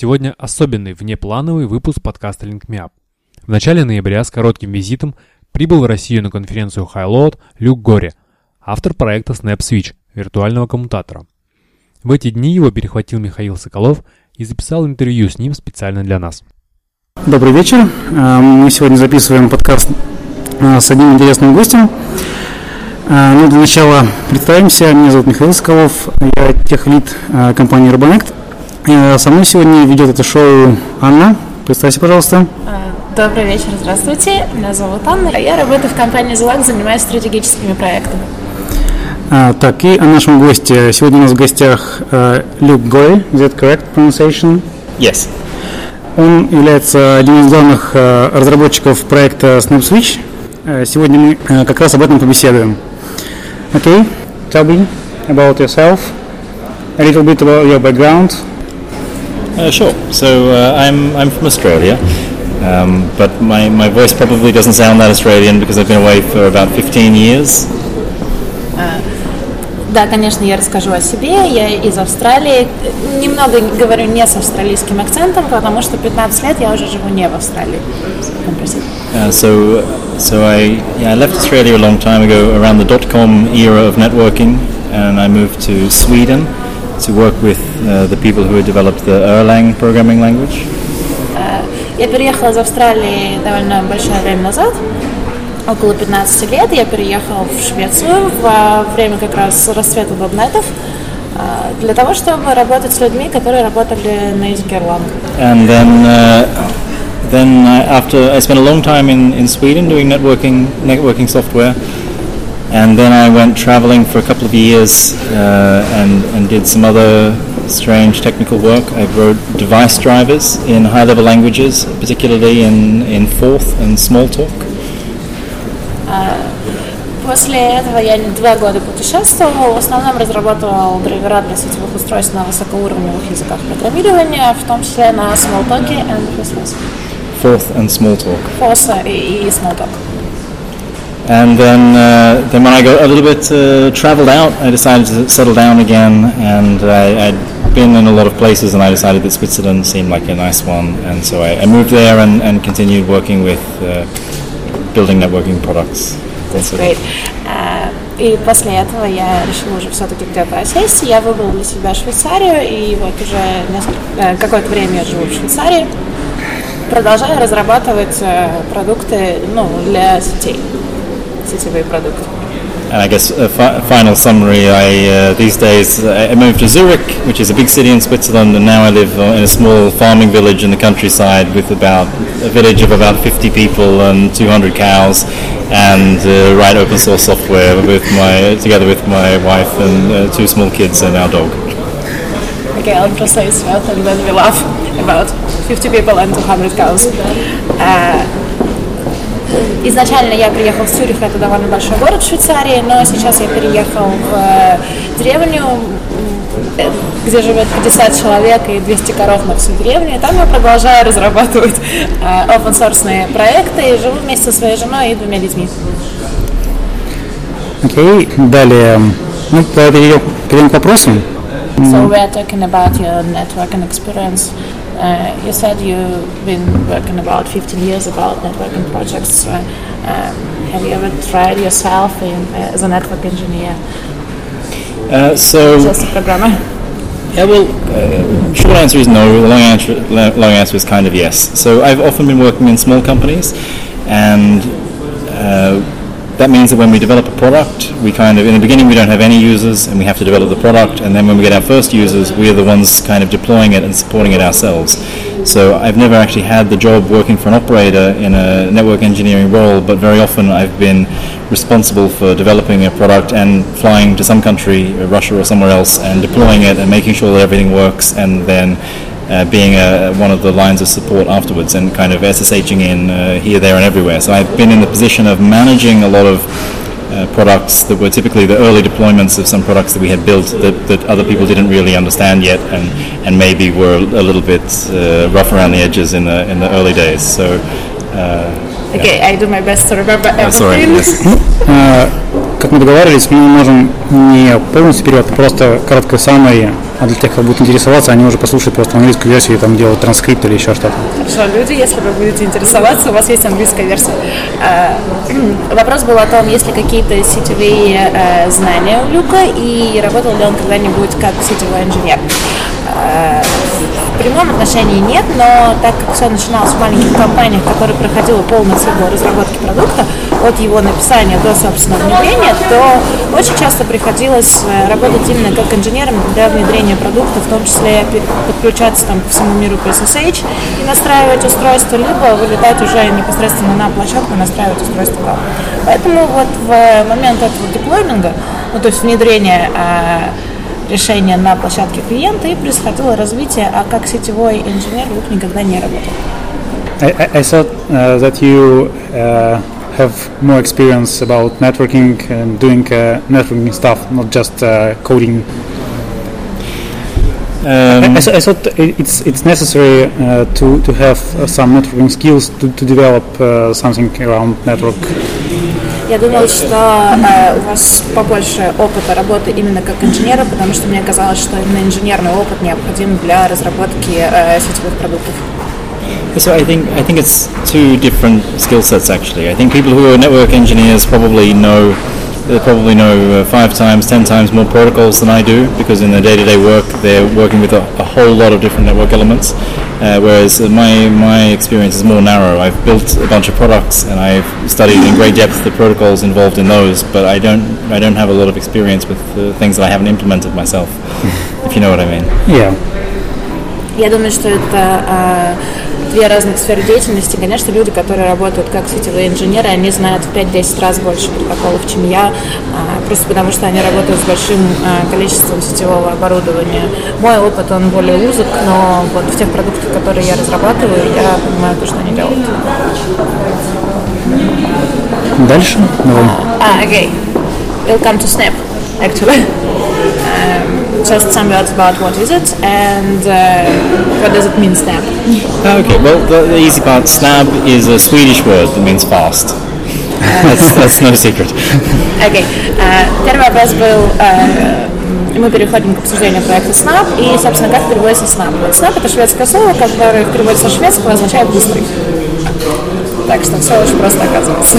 Сегодня особенный внеплановый выпуск подкаста LinkMeUp. В начале ноября с коротким визитом прибыл в Россию на конференцию HighLoad Люк Горе, автор проекта SnapSwitch, виртуального коммутатора. В эти дни его перехватил Михаил Соколов и записал интервью с ним специально для нас. Добрый вечер. Э, мы сегодня записываем подкаст э, с одним интересным гостем. Э, ну, для начала представимся. Меня зовут Михаил Соколов. Я техлид компании Urbanect. Со мной сегодня ведет это шоу Анна. Представься, пожалуйста. Добрый вечер, здравствуйте. Меня зовут Анна. Я работаю в компании Zelac, занимаюсь стратегическими проектами. А, так, и о нашем госте. Сегодня у нас в гостях э, Люк Гой. Is that correct pronunciation? Yes. Он является одним из главных э, разработчиков проекта SnapSwitch. Э, сегодня мы э, как раз об этом побеседуем. Okay, tell me about yourself, a little bit about your background. Uh, sure. So uh, I'm I'm from Australia, um, but my, my voice probably doesn't sound that Australian because I've been away for about 15 years. Да, конечно, я расскажу о себе. Я из Австралии. Немного говорю не с австралийским акцентом, потому что 15 лет я уже живу не в Австралии. Uh, so, so I, yeah, I left Australia a long time ago, around the dot-com era of networking, and I moved to Sweden to work with uh, the people who had developed the Erlang programming language. Uh, я переехала из Австралии довольно большое время назад, около 15 лет я переехал в Швецию во время как раз расцвета вебнетов для того, чтобы работать с людьми, которые работали на языке Erlang. And then, uh, then after I spent a long time in, in Sweden doing networking networking software, and then I went traveling for a couple of years uh, and, and did some other strange technical work. I wrote device drivers in high level languages, particularly in, in Forth and Smalltalk. Uh, после этого я два года путешествовал. В основном разрабатывал драйвера для сетевых устройств на высокоуровневых языках программирования, в том числе на Smalltalk э, и Forth and Smalltalk. Forth и Smalltalk. And then, uh, then when I got a little bit uh, traveled out, I decided to settle down again, and I, I'd been in a lot of places, and I decided that Switzerland seemed like a nice one, and so I, I moved there and, and continued working with uh, building networking products. That's great. Uh, и после этого я решила уже все-таки где-то осесть. Я выбрала для себя Швейцарию, и вот уже несколько, э, какое-то время я живу в Швейцарии. Продолжаю разрабатывать э, продукты ну, для сетей, сетевые продукты. And I guess a fi- final summary, I, uh, these days I moved to Zurich, which is a big city in Switzerland, and now I live uh, in a small farming village in the countryside with about a village of about 50 people and 200 cows, and uh, write open source software with my, together with my wife and uh, two small kids and our dog. Okay, I'll just say Svelte and then we laugh about 50 people and 200 cows. Uh, Изначально я приехал в Цюрих, это довольно большой город в Швейцарии, но сейчас я переехал в э, деревню, где живет 50 человек и 200 коров на всю деревню. И там я продолжаю разрабатывать э, open source проекты и живу вместе со своей женой и двумя детьми. Окей, okay. далее. Ну, перейдем к вопросу. So we are talking about your networking experience. Uh, you said you've been working about 15 years about networking projects. Uh, um, have you ever tried yourself in, uh, as a network engineer? Uh, so just a programmer. Yeah, well, uh, short answer is no. The long answer, long answer is kind of yes. So I've often been working in small companies, and uh, that means that when we develop a product, we kind of, in the beginning, we don't have any users and we have to develop the product. And then when we get our first users, we're the ones kind of deploying it and supporting it ourselves. So I've never actually had the job working for an operator in a network engineering role, but very often I've been responsible for developing a product and flying to some country, uh, Russia or somewhere else, and deploying it and making sure that everything works and then uh, being a, one of the lines of support afterwards and kind of SSHing in uh, here, there, and everywhere. So I've been in the position of managing a lot of uh, products that were typically the early deployments of some products that we had built that, that other people didn't really understand yet and, and maybe were a little bit uh, rough around the edges in the, in the early days. So, uh, okay, yeah. I do my best to remember everything. sorry, yes. как мы договаривались, мы можем не полностью перевод, а просто короткое summary, а для тех, кто будет интересоваться, они уже послушают просто английскую версию и там делают транскрипт или еще что-то. Хорошо, люди, если вы будете интересоваться, у вас есть английская версия. А, вопрос был о том, есть ли какие-то сетевые а, знания у Люка и работал ли он когда-нибудь как сетевой инженер. А, в прямом отношении нет, но так как все начиналось в маленьких компаниях, которые проходила полный цикл разработки продукта, от его написания до, собственного внедрения, то очень часто приходилось э, работать именно как инженером для внедрения продукта, в том числе подключаться там, по всему миру по SSH и настраивать устройство, либо вылетать уже непосредственно на площадку и настраивать устройство там. Поэтому вот в момент этого деплойминга, ну, то есть внедрения э, решения на площадке клиента и происходило развитие, а как сетевой инженер Лук никогда не работал. I, I, thought uh, that you uh, have more experience about networking and doing uh, networking stuff, not just uh, coding. Um, I, I, thought it's it's necessary uh, to to have uh, some networking skills to, to develop something around network. Я думала, что э, у вас побольше опыта работы именно как инженера, потому что мне казалось, что именно инженерный опыт необходим для разработки э, сетевых продуктов. So I think I think it's two different skill sets actually. I think people who are network engineers probably know they probably know uh, five times, ten times more protocols than I do because in their day-to-day work they're working with a, a whole lot of different network elements. Uh, whereas my my experience is more narrow. I've built a bunch of products and I've studied in great depth the protocols involved in those, but I don't I don't have a lot of experience with the things that I haven't implemented myself. if you know what I mean. Yeah. Я думаю, что это две разных сферы деятельности. Конечно, люди, которые работают как сетевые инженеры, они знают в 5-10 раз больше протоколов, чем я, а, просто потому что они работают с большим а, количеством сетевого оборудования. Мой опыт, он более узок, но вот в тех продуктах, которые я разрабатываю, я понимаю то, что они делают. Дальше? Давай. А, окей. Okay. Welcome to Snap, actually. Just some words about what is it and uh, what does it mean, snap? Okay, well, the, the, easy part, snap is a Swedish word that means fast. that's, that's no secret. Okay. Uh, первый вопрос был, uh, мы переходим к обсуждению проекта Snap, и, собственно, как переводится Snap. Вот Snap — это шведское слово, которое переводится со шведского означает «быстрый». Так что все очень просто оказывается.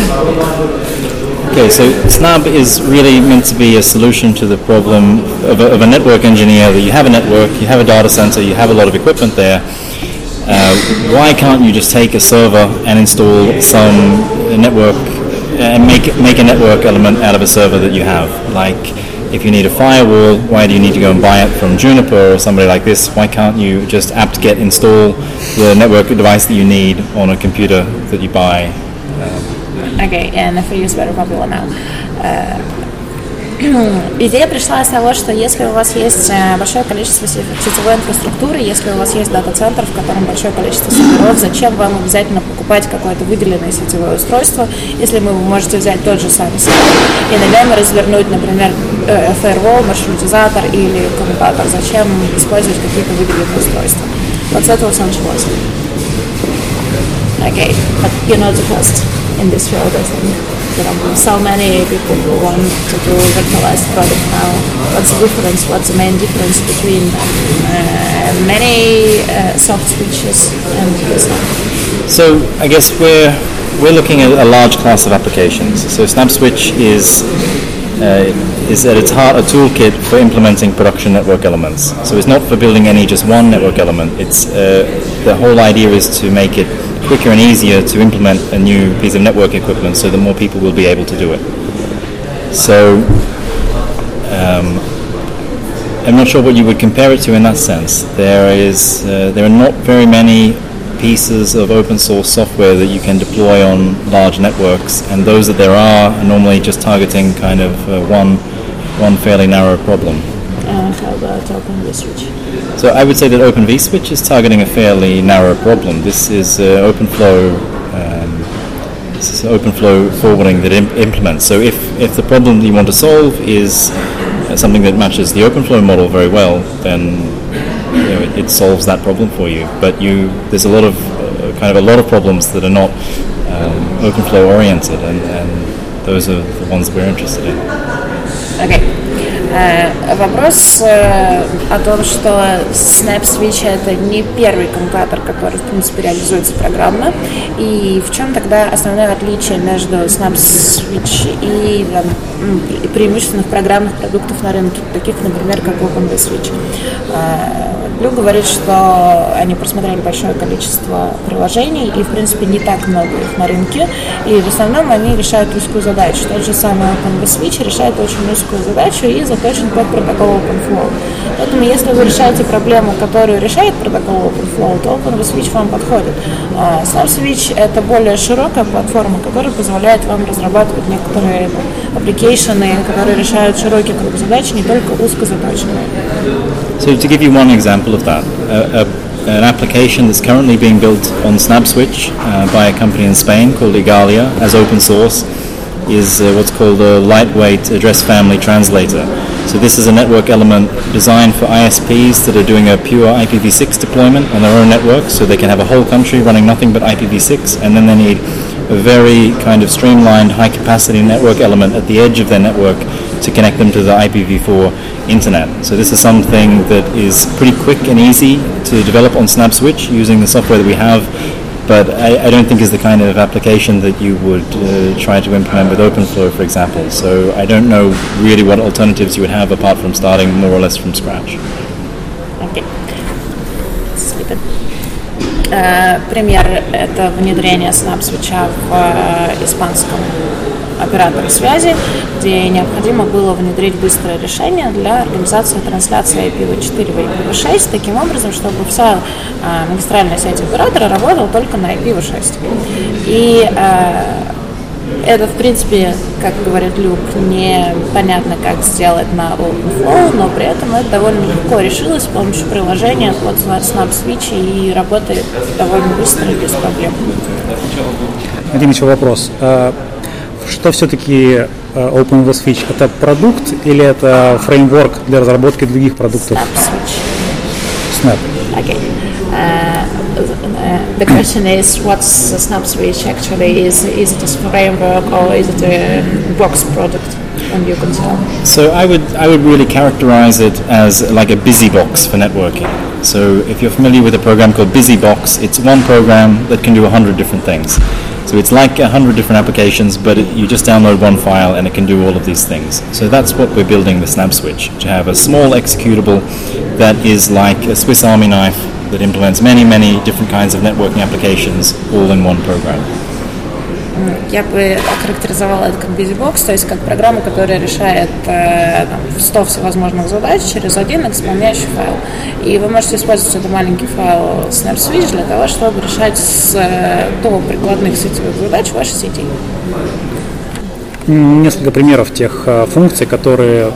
Okay, so Snabb is really meant to be a solution to the problem of a, of a, network engineer that you have a network, you have a data center, you have a lot of equipment there. Uh, why can't you just take a server and install some network and make make a network element out of a server that you have? Like, if you need a firewall, why do you need to go and buy it from Juniper or somebody like this? Why can't you just apt-get install the network device that you need on a computer that you buy? Okay, and for you it's very. Идея пришла из того, что если у вас есть большое количество сетевой инфраструктуры, если у вас есть дата-центр, в котором большое количество серверов, зачем вам обязательно покупать какое-то выделенное сетевое устройство, если вы можете взять тот же самый сервер и на нем развернуть, например, firewall, маршрутизатор или коммутатор. Зачем использовать какие-то выделенные устройства? Вот с этого все началось. Okay, but you're not the first in this field. I think there are so many people who want to do virtualized product now. What's the difference? What's the main difference between uh, many uh, soft switches and Snabb? So I guess we're we're looking at a large class of applications. So SnabbSwitch is uh, is at its heart a toolkit for implementing production network elements. So it's not for building any just one network element. It's uh, the whole idea is to make it quicker and easier to implement a new piece of network equipment so that more people will be able to do it. So um, I'm not sure what you would compare it to in that sense. There is uh, there are not very many pieces of open source software that you can deploy on large networks, and those that there are are normally just targeting kind of uh, one one fairly narrow problem. Uh, how about OpenVSwitch? So I would say that Open vSwitch is targeting a fairly narrow problem. This is uh, OpenFlow. Um, this is OpenFlow forwarding that imp- implements. So if, if the problem that you want to solve is uh, something that matches the OpenFlow model very well, then you know, it, it, solves that problem for you. But you there's a lot of uh, kind of a lot of problems that are not um, OpenFlow oriented, and, and those are the ones we're interested in. Okay. Э, Вопрос э, о том, что Snap Switch это не первый коммутатор, который, в принципе, реализуется программно. И в чем тогда основное отличие между Snap Switch и там, преимущественных программных продуктов на рынке, таких, например, как OpenBase Switch? Э, Блю говорит, что они просмотрели большое количество приложений и, в принципе, не так много их на рынке. И в основном они решают узкую задачу. Тот же самый OpenBase Switch решает очень узкую задачу и заточен под протокол OpenFlow. Поэтому, если вы решаете проблему, которую решает протокол OpenFlow, то OpenBase Switch вам подходит. А Snap Switch — это более широкая платформа, которая позволяет вам разрабатывать некоторые аппликейшены, которые решают широкий круг задач, не только узкозаточенные. So to give you one example of that, a, a, an application that's currently being built on SnapSwitch uh, by a company in Spain called Igalia as open source is uh, what's called a lightweight address family translator. So this is a network element designed for ISPs that are doing a pure IPv6 deployment on their own network, so they can have a whole country running nothing but IPv6, and then they need a very kind of streamlined high capacity network element at the edge of their network to connect them to the IPv4 internet. So this is something that is pretty quick and easy to develop on SnabbSwitch using the software that we have, but I, I, don't think is the kind of application that you would uh, try to implement with OpenFlow, for example. So I don't know really what alternatives you would have apart from starting more or less from scratch. Okay. Uh, пример – это внедрение Snabbswitch в uh, испанском операторе связи, где необходимо было внедрить быстрое решение для организации трансляции IPv4 в IPv6 таким образом, чтобы вся э, магистральная сеть оператора работала только на IPv6. И э, это, в принципе, как говорит Люк, непонятно, как сделать на OpenFlow, но при этом это довольно легко решилось с помощью приложения под SnapSwitch и работает довольно быстро и без проблем. Один еще вопрос. что все-таки э, OpenVSwitch? Это продукт или это фреймворк для разработки других продуктов? Snabb Switch. Snabb. Okay. Uh, the question is what's Snabb Switch actually? Is, is it a framework or is it a box product? on your? So I would I would really characterize it as like a busy box for networking. So if you're familiar with a program called BusyBox, it's one program that can do a hundred different things. So it's like a hundred different applications, but it, you just download one file and it can do all of these things. So that's what we're building with SnabbSwitch to have a small executable that is like a Swiss Army knife that implements many many different kinds of networking applications all in one program. Я бы охарактеризовала это как BusyBox, то есть как программу, которая решает э, там, 100 всевозможных задач через один исполняющий файл. И вы можете использовать этот маленький файл SnapSwitch для того, чтобы решать с, э, до прикладных сетевых задач вашей сети. Несколько примеров тех э, функций, которые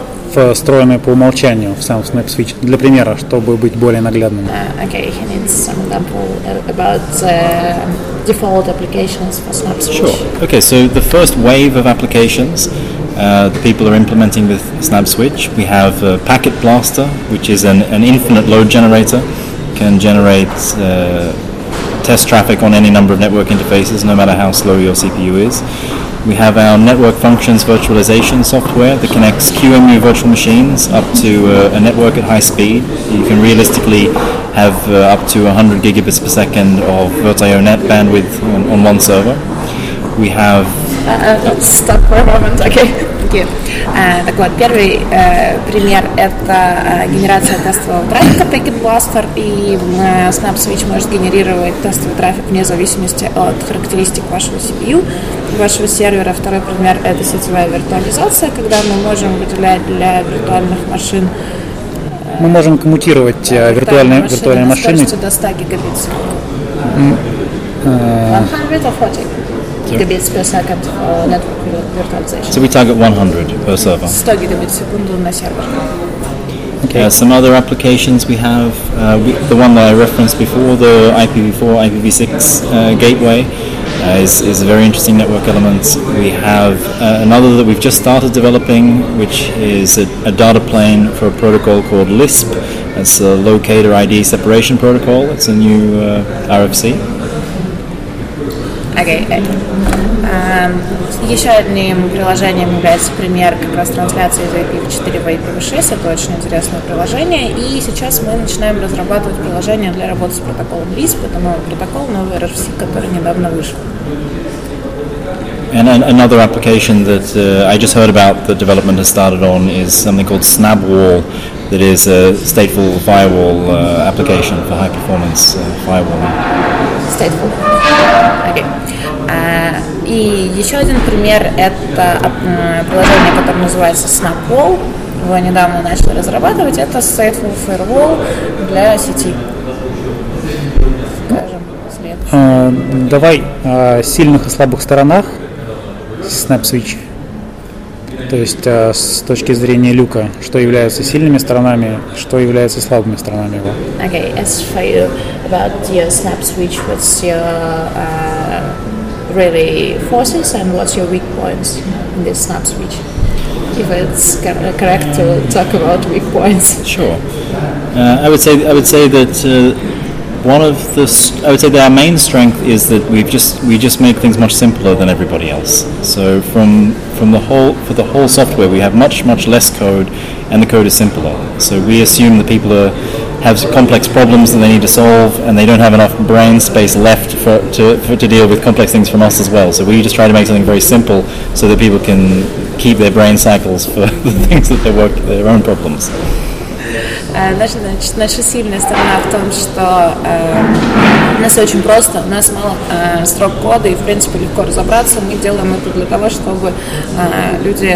встроены по умолчанию в сам SnapSwitch. Для примера, чтобы быть более наглядным. Uh, okay, he needs some example about uh, default applications for SnabbSwitch. Sure. Okay, so the first wave of applications uh, people are implementing with SnabbSwitch, we have uh, Packet Blaster, which is an, an infinite load generator, can generate uh, test traffic on any number of network interfaces, no matter how slow your CPU is. We have our network functions virtualization software that connects QEMU virtual machines up to uh, a network at high speed. You can realistically have uh, up to 100 gigabits per second of VirtIO net bandwidth on, on one server. We have Uh, let's stop for a moment, okay? Thank you. Uh, так вот, первый э, пример – это э, генерация тестового трафика Packet Blaster, и э, SnapSwitch может генерировать тестовый трафик вне зависимости от характеристик вашего CPU, вашего сервера. Второй пример – это сетевая виртуализация, когда мы можем выделять для виртуальных машин Мы можем коммутировать э, виртуальные, виртуальные на машины. скоростью до 100 гигабит в секунду. 100 or 40 gigabits per second for network virtualization. so we target 100 per server. 100 гигабит в секунду на сервер. Uh, some other applications we have, uh, we, the one that I referenced before, the IPv4, IPv6 uh, gateway, uh, is, is a very interesting network element. We have uh, another that we've just started developing, which is a, a, data plane for a protocol called LISP. It's a locator ID separation protocol. It's a new uh, RFC. Okay. Uh, Э, Еще одним приложением является пример как раз трансляции из IPv4 в IPv6. Это очень интересное приложение. И сейчас мы начинаем разрабатывать приложение для работы с протоколом LISP. Это новый протокол, новый RFC, который недавно вышел. And another application that uh, I just heard about the development has started on is something called SnapWall, that is a stateful firewall uh, application for high performance uh, firewall. Stateful. И еще один пример это приложение, которое называется SnapWall. Его недавно начали разрабатывать. Это Stateful Firewall для сети. Скажем, следующий. Давай о сильных и слабых сторонах SnapSwitch. То есть э, с точки зрения люка, что является сильными сторонами, что является слабыми сторонами его. Okay, as for you about your snap switch, what's your uh, really forces and what's your weak points in this snabb switch? If it's correct to talk about weak points. Sure. Uh, I would say I would say that. Uh, one of the I would say that our main strength is that we've just we just make things much simpler than everybody else. So from from the whole for the whole software we have much much less code and the code is simpler. So we assume that people are have complex problems that they need to solve and they don't have enough brain space left for, to, for, to deal with complex things from us as well. So we just try to make something very simple so that people can keep their brain cycles for the things that they work their own problems. Наша, значит, наша сильная сторона в том, что э, у нас очень просто, у нас мало э, строк кода и, в принципе, легко разобраться. Мы делаем это для того, чтобы э, люди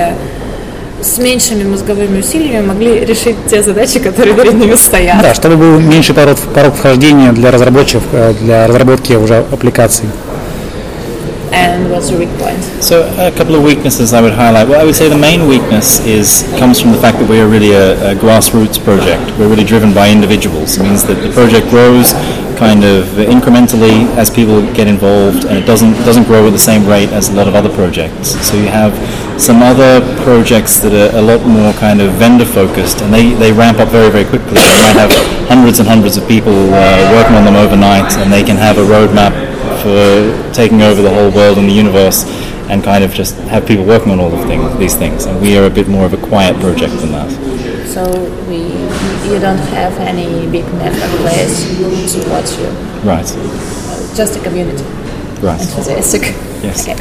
с меньшими мозговыми усилиями могли решить те задачи, которые перед ними стоят. Да, чтобы был меньше порог, порог вхождения для разработчиков, для разработки уже аппликаций. and what's your weak point? So a couple of weaknesses I would highlight. Well, I would say the main weakness is comes from the fact that we are really a, a grassroots project. We're really driven by individuals. It means that the project grows kind of incrementally as people get involved, and it doesn't doesn't grow at the same rate as a lot of other projects. So you have some other projects that are a lot more kind of vendor focused, and they, they ramp up very very quickly. They might have hundreds and hundreds of people uh, working on them overnight, and they can have a roadmap for taking over the whole world and the universe and kind of just have people working on all of these things. And we are a bit more of a quiet project than that. So we, you don't have any big players who support you? Right. Just a community? Right. Enthusiastic? Yes. Okay.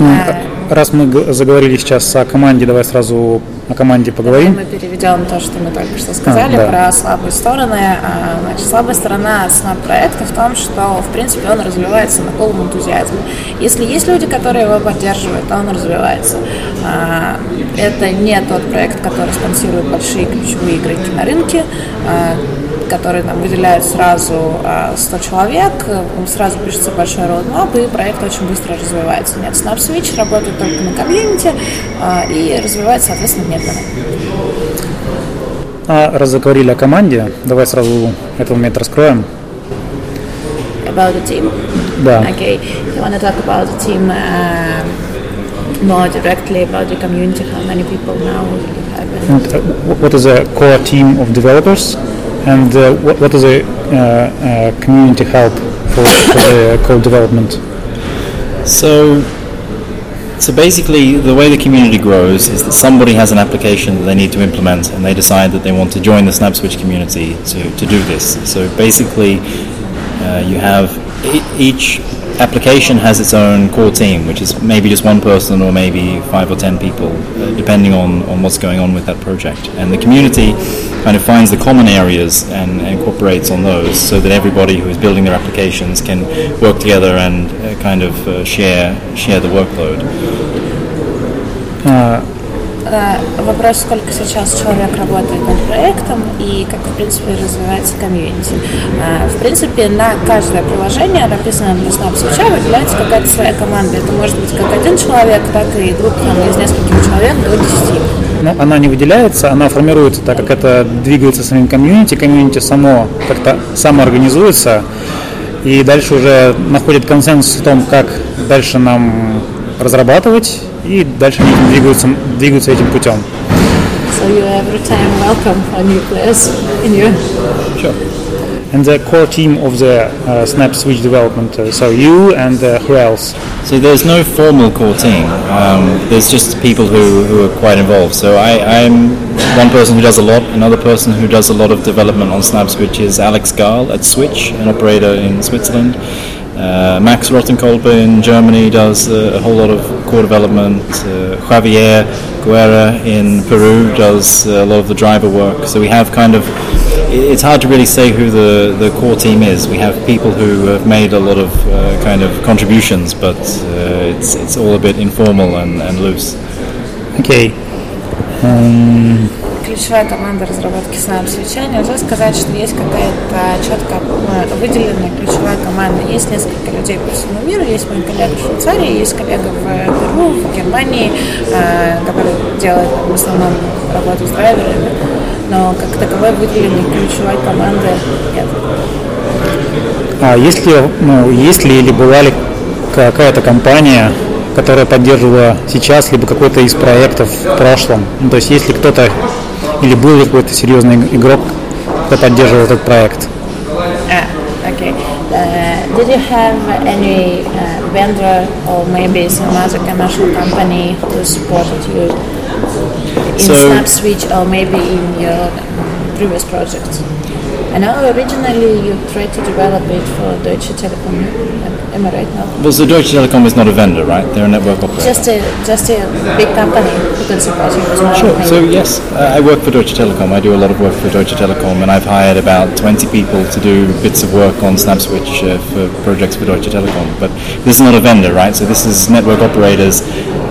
Uh, раз мы заговорили сейчас о команде, давай сразу о команде поговорим. Мы переведем то, что мы только что сказали а, да. про слабые стороны. А, значит, слабая сторона СНАП-проекта в том, что, в принципе, он развивается на полном энтузиазме. Если есть люди, которые его поддерживают, то он развивается. А, это не тот проект, который спонсирует большие ключевые игроки на рынке которые там выделяют сразу 100 человек, сразу пишется большой роудмап, и проект очень быстро развивается. Нет, SnapSwitch работает только на комьюнити и развивается, соответственно, медленно. А раз заговорили о команде, давай сразу этот момент раскроем. About the team? Да. Okay. You want to talk about the team uh, more directly about the community? How many people now you have? What is a core team of developers? And uh, what, what is a uh, uh, community help for, for the code development? So, so basically, the way the community grows is that somebody has an application that they need to implement, and they decide that they want to join the SnabbSwitch community to, to do this. So basically, uh, you have each application has its own core team, which is maybe just one person or maybe five or ten people, depending on, on what's going on with that project. And the community kind of finds the common areas and, and incorporates on those so that everybody who is building their applications can work together and uh, kind of uh, share, share the workload. Uh, вопрос, сколько сейчас человек работает над проектом и как, в принципе, развивается комьюнити. В принципе, на каждое приложение, написанное на SnapSwitch, выделяется какая-то своя команда. Это может быть как один человек, так и группа из нескольких человек до 10. Ну, она не выделяется, она формируется так, как это двигается самим комьюнити. Комьюнити само как-то самоорганизуется и дальше уже находит консенсус в том, как дальше нам разрабатывать, и дальше они двигаются, двигаются этим путем. So you every time welcome a new players in your... Sure. And the core team of the uh, Snabb Switch development, uh, so you and uh, who else? So there's no formal core team. Um, there's just people who, who are quite involved. So I, am one person who does a lot. Another person who does a lot of development on Snabb Switch is Alex Gall at Switch, an operator in Switzerland. Uh, Max Rottenkolber in Germany does uh, a whole lot of core development. Uh, Javier Guerra in Peru does a lot of the driver work. So we have kind of it's hard to really say who the, the core team is. We have people who have made a lot of uh, kind of contributions, but uh, it's, it's all a bit informal and, and loose. Okay. Um, ключевая команда разработки Snap Switch. Нельзя сказать, что есть какая-то четко э, выделенная ключевая команда. Есть несколько людей по всему миру. Есть мой коллега в Швейцарии, есть коллега в Перу, в Германии, э, который делает в основном работу с драйверами. Но как таковой выделенной ключевой команды нет. а есть ли, ну, есть ли или была ли какая-то компания, которая поддерживала сейчас, либо какой-то из проектов в прошлом? Ну, то есть есть ли кто-то Или был ли какой-то серьезный игрок, кто поддерживал этот проект? Ah, uh, did you have any uh, vendor or maybe some other commercial company who supported you in so, SnabbSwitch or maybe in your previous projects? I know originally you tried to develop it for Deutsche Telekom. Am I right now? Well, so Deutsche Telekom is not a vendor, right? They're a network operator. Just a just a big company who can support you as. Sure. maybe. So yes, uh, I work for Deutsche Telekom. I do a lot of work for Deutsche Telekom, and I've hired about 20 people to do bits of work on SnabbSwitch uh, for projects for Deutsche Telekom. But this is not a vendor, right? So this is network operators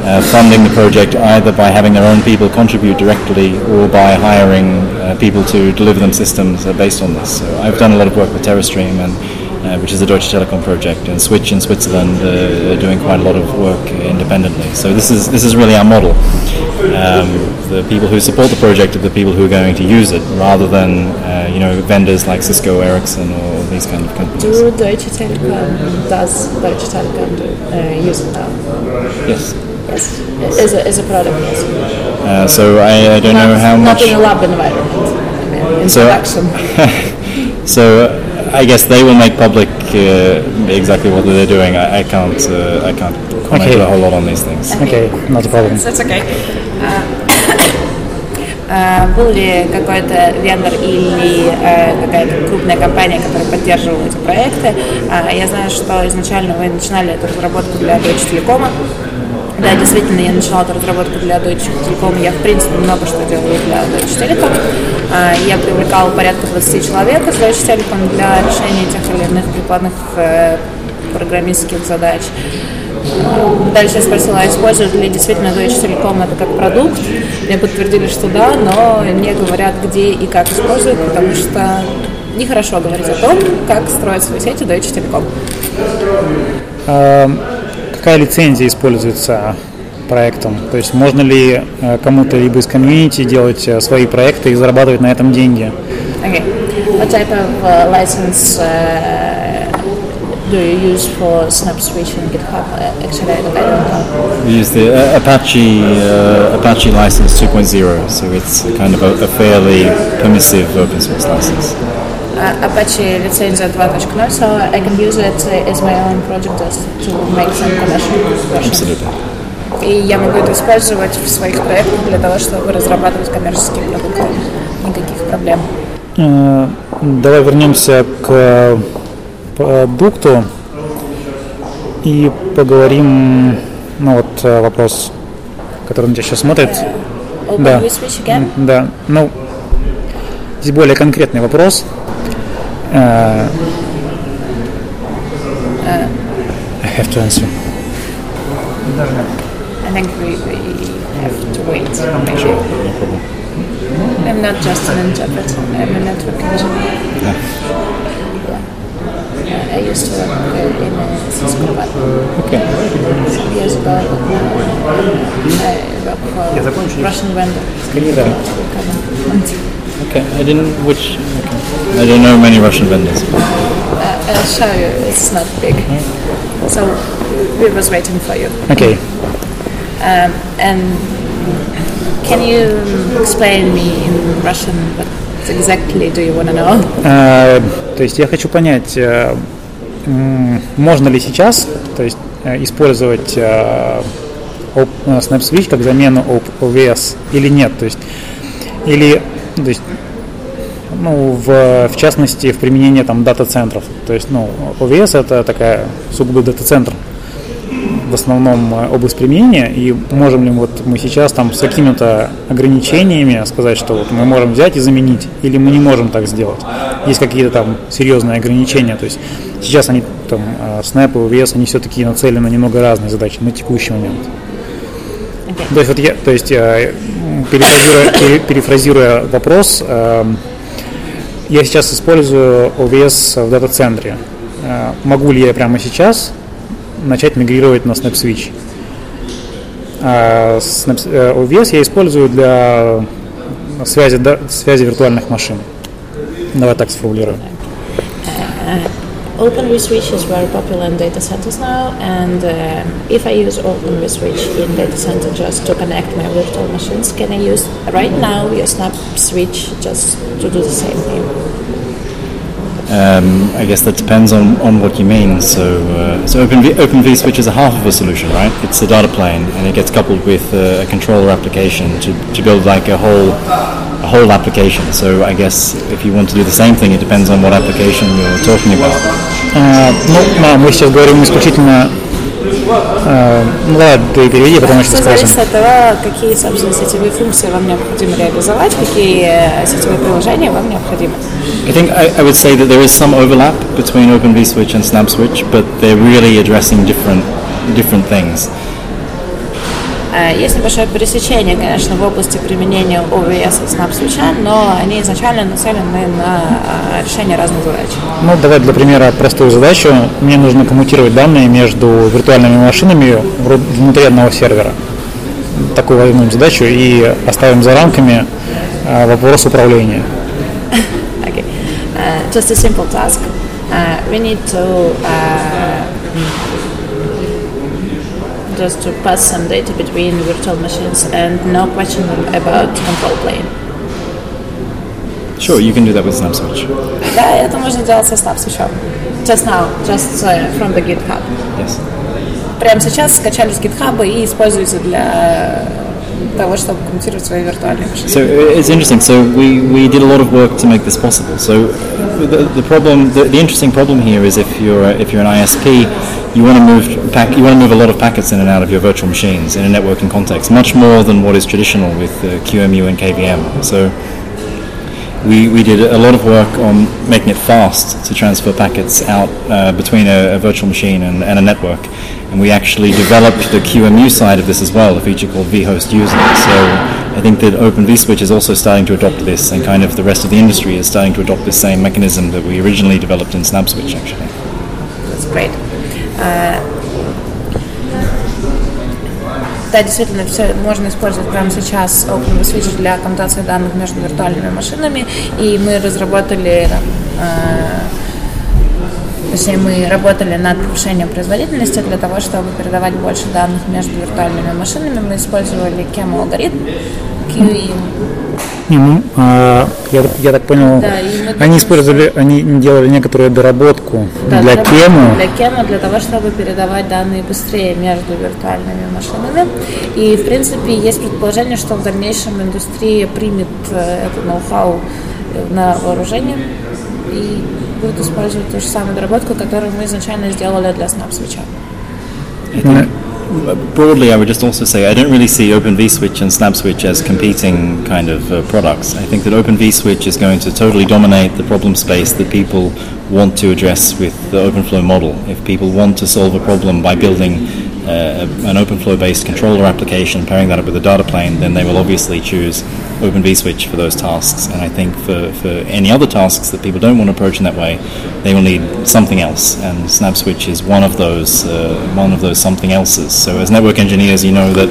uh, funding the project either by having their own people contribute directly or by hiring uh, people to deliver them systems uh, based on this. So I've done a lot of work with TeraStream and. Uh, which is the Deutsche Telekom project, and Switch in Switzerland uh, are doing quite a lot of work independently. So this is this is really our model. Um, the people who support the project are the people who are going to use it, rather than uh, you know vendors like Cisco, Ericsson, or these kind of companies. Do Deutsche Telekom does Deutsche Telekom do, uh, use it now? Yes. Yes, as a, as a product. Yes. Uh, so I, I don't know how not much. in a lab environment. I mean, in So- production. So uh, I guess they will make public uh, exactly what they're doing. I, I can't uh, I can't comment Okay. a whole lot on these things. Okay, not a problem. That's okay. А, Был ли какой-то вендор или э, какая-то крупная компания, которая поддерживала эти проекты? А, Я знаю, что изначально вы начинали эту разработку для Deutsche Telekom. Да, действительно, я начала эту разработку для Deutsche Telekom. Я, в принципе, много что делаю для Deutsche Telekom. А, Я привлекала порядка 20 человек из Deutsche для решения тех или иных прикладных э, программистских задач. Дальше я спросила, а используют ли действительно Deutsche это как продукт? Мне подтвердили, что да, но не говорят, где и как используют, потому что нехорошо говорить о том, как строят свои сети Deutsche Telekom. А, какая лицензия используется проектом? То есть можно ли э, кому-то либо из комьюнити делать э, свои проекты и зарабатывать на этом деньги? Okay. What type of uh, license uh, do you use for SnapSwitch and GitHub? Uh, actually, I don't know. We use the uh, Apache uh, Apache license 2.0, so it's kind of a, a fairly permissive open source license. Uh, Apache лицензия 2.0, so I can use it uh, as my own project just to make some commercial version. Absolutely. И я могу это использовать в своих проектах для того, чтобы разрабатывать коммерческие продукты. Никаких проблем. Э, Давай вернемся к продукту и поговорим, ну вот э, вопрос, который на тебя сейчас смотрит. Open Да. Да, ну, здесь более конкретный вопрос. Э, I have to answer. I think we, we have to wait. Sure, no problem. I'm not just an interpreter, I'm a network engineer. Yeah. I used to work in Cisco, but okay. some years ago, but now I work for Russian vendor. Okay, I didn't. Which okay. I don't know many Russian vendors. Uh, uh I'll show you. It's not big. So we was waiting for you. Okay. Um, and Can you explain me in Russian what exactly do you want to know? Э, то есть я хочу понять, э, можно ли сейчас то есть, э, использовать э, Snap Switch как замену OVS или нет. То есть, или то есть, ну, в, в частности, в применении там дата-центров. То есть, ну, OVS это такая сугубо дата-центр в основном э, область применения, и можем ли вот мы сейчас там с какими-то ограничениями сказать, что вот мы можем взять и заменить, или мы не можем так сделать. Есть какие-то там серьезные ограничения, то есть сейчас они там э, Snap и OVS, они все-таки нацелены на немного разные задачи на текущий момент. Okay. То есть, вот я, то есть э, перефразируя, пере- перефразируя вопрос, я сейчас использую OVS в дата-центре. Могу ли я прямо сейчас начать мигрировать на Snap Switch? А э, OVS я использую для связи, да- связи виртуальных машин. Давай так сформулирую. Open vSwitch is very popular in data centers now, and um, if I use Open vSwitch in data center just to connect my virtual machines, can I use right now your Snap Switch just to do the same thing? Um, I guess that depends on, on what you mean. So, uh, so OpenV, OpenV Switch is a half of a solution, right? It's a data plane, and it gets coupled with uh, a controller application to, to build like a whole a whole application. So, I guess if you want to do the same thing, it depends on what application you're talking about. А, ну, да, мы сейчас говорим исключительно... Ну да, ты переведи, потом еще скажу. зависит от того, какие, собственно, сетевые функции вам необходимо реализовать, какие сетевые приложения вам необходимы. I think I, I would say that there is some overlap between Open vSwitch and Snabb Switch, but they're really addressing different different things. Э, Есть небольшое пересечение, конечно, в области применения OVS и Snap Switch, но они изначально нацелены на э, решение разных задач. Ну, давай для примера простую задачу. Мне нужно коммутировать данные между виртуальными машинами внутри одного сервера. Такую возьмем задачу и оставим за рамками э, вопрос управления. Okay. Uh, just a simple task. Uh, we need to uh, just to pass some data between virtual machines and no question about control plane. Sure, you can do that with Snap Switch. Да, это можно делать со Snap Switch. Just now, just uh, from the GitHub. Yes. Прямо сейчас скачали с GitHub и используются для того, чтобы свои виртуальные. So uh, it's interesting. So we, we did a lot of work to make this possible. So the, the problem, the, the interesting problem here is if you're a, if you're an ISP, you want to move pack, you want to move a lot of packets in and out of your virtual machines in a networking context, much more than what is traditional with uh, QEMU and KVM. So we, we did a lot of work on making it fast to transfer packets out uh, between a, a, virtual machine and, and a network. And we actually developed the QEMU side of this as well, a feature called vHost User. So I think that Open vSwitch is also starting to adopt this, and kind of the rest of the industry is starting to adopt the same mechanism that we originally developed in SnabbSwitch, actually. That's great. Uh, Да, действительно, все можно использовать прямо сейчас OpenVSwitch для коммутации данных между виртуальными машинами, и мы разработали там, э, точнее, мы работали над повышением производительности для того, чтобы передавать больше данных между виртуальными машинами. Мы использовали KEMO алгоритм, QE. Не, ну, а, я, я так понял, Да, они использовали, они делали некоторую доработку Да, для Кему. Для Кема, для того, чтобы передавать данные быстрее между виртуальными машинами. И, в принципе, есть предположение, что в дальнейшем индустрия примет э, это ноу-хау на вооружение и будет использовать ту же самую доработку, которую мы изначально сделали для broadly, I would just also say I don't really see Open vSwitch and SnabbSwitch as competing kind of uh, products. I think that Open vSwitch is going to totally dominate the problem space that people want to address with the OpenFlow model. If people want to solve a problem by building uh, an OpenFlow-based controller application, pairing that up with a data plane, then they will obviously choose Open vSwitch for those tasks. And I think for, for any other tasks that people don't want to approach in that way, they will need something else. And SnabbSwitch is one of those uh, one of those something elses. So as network engineers, you know that,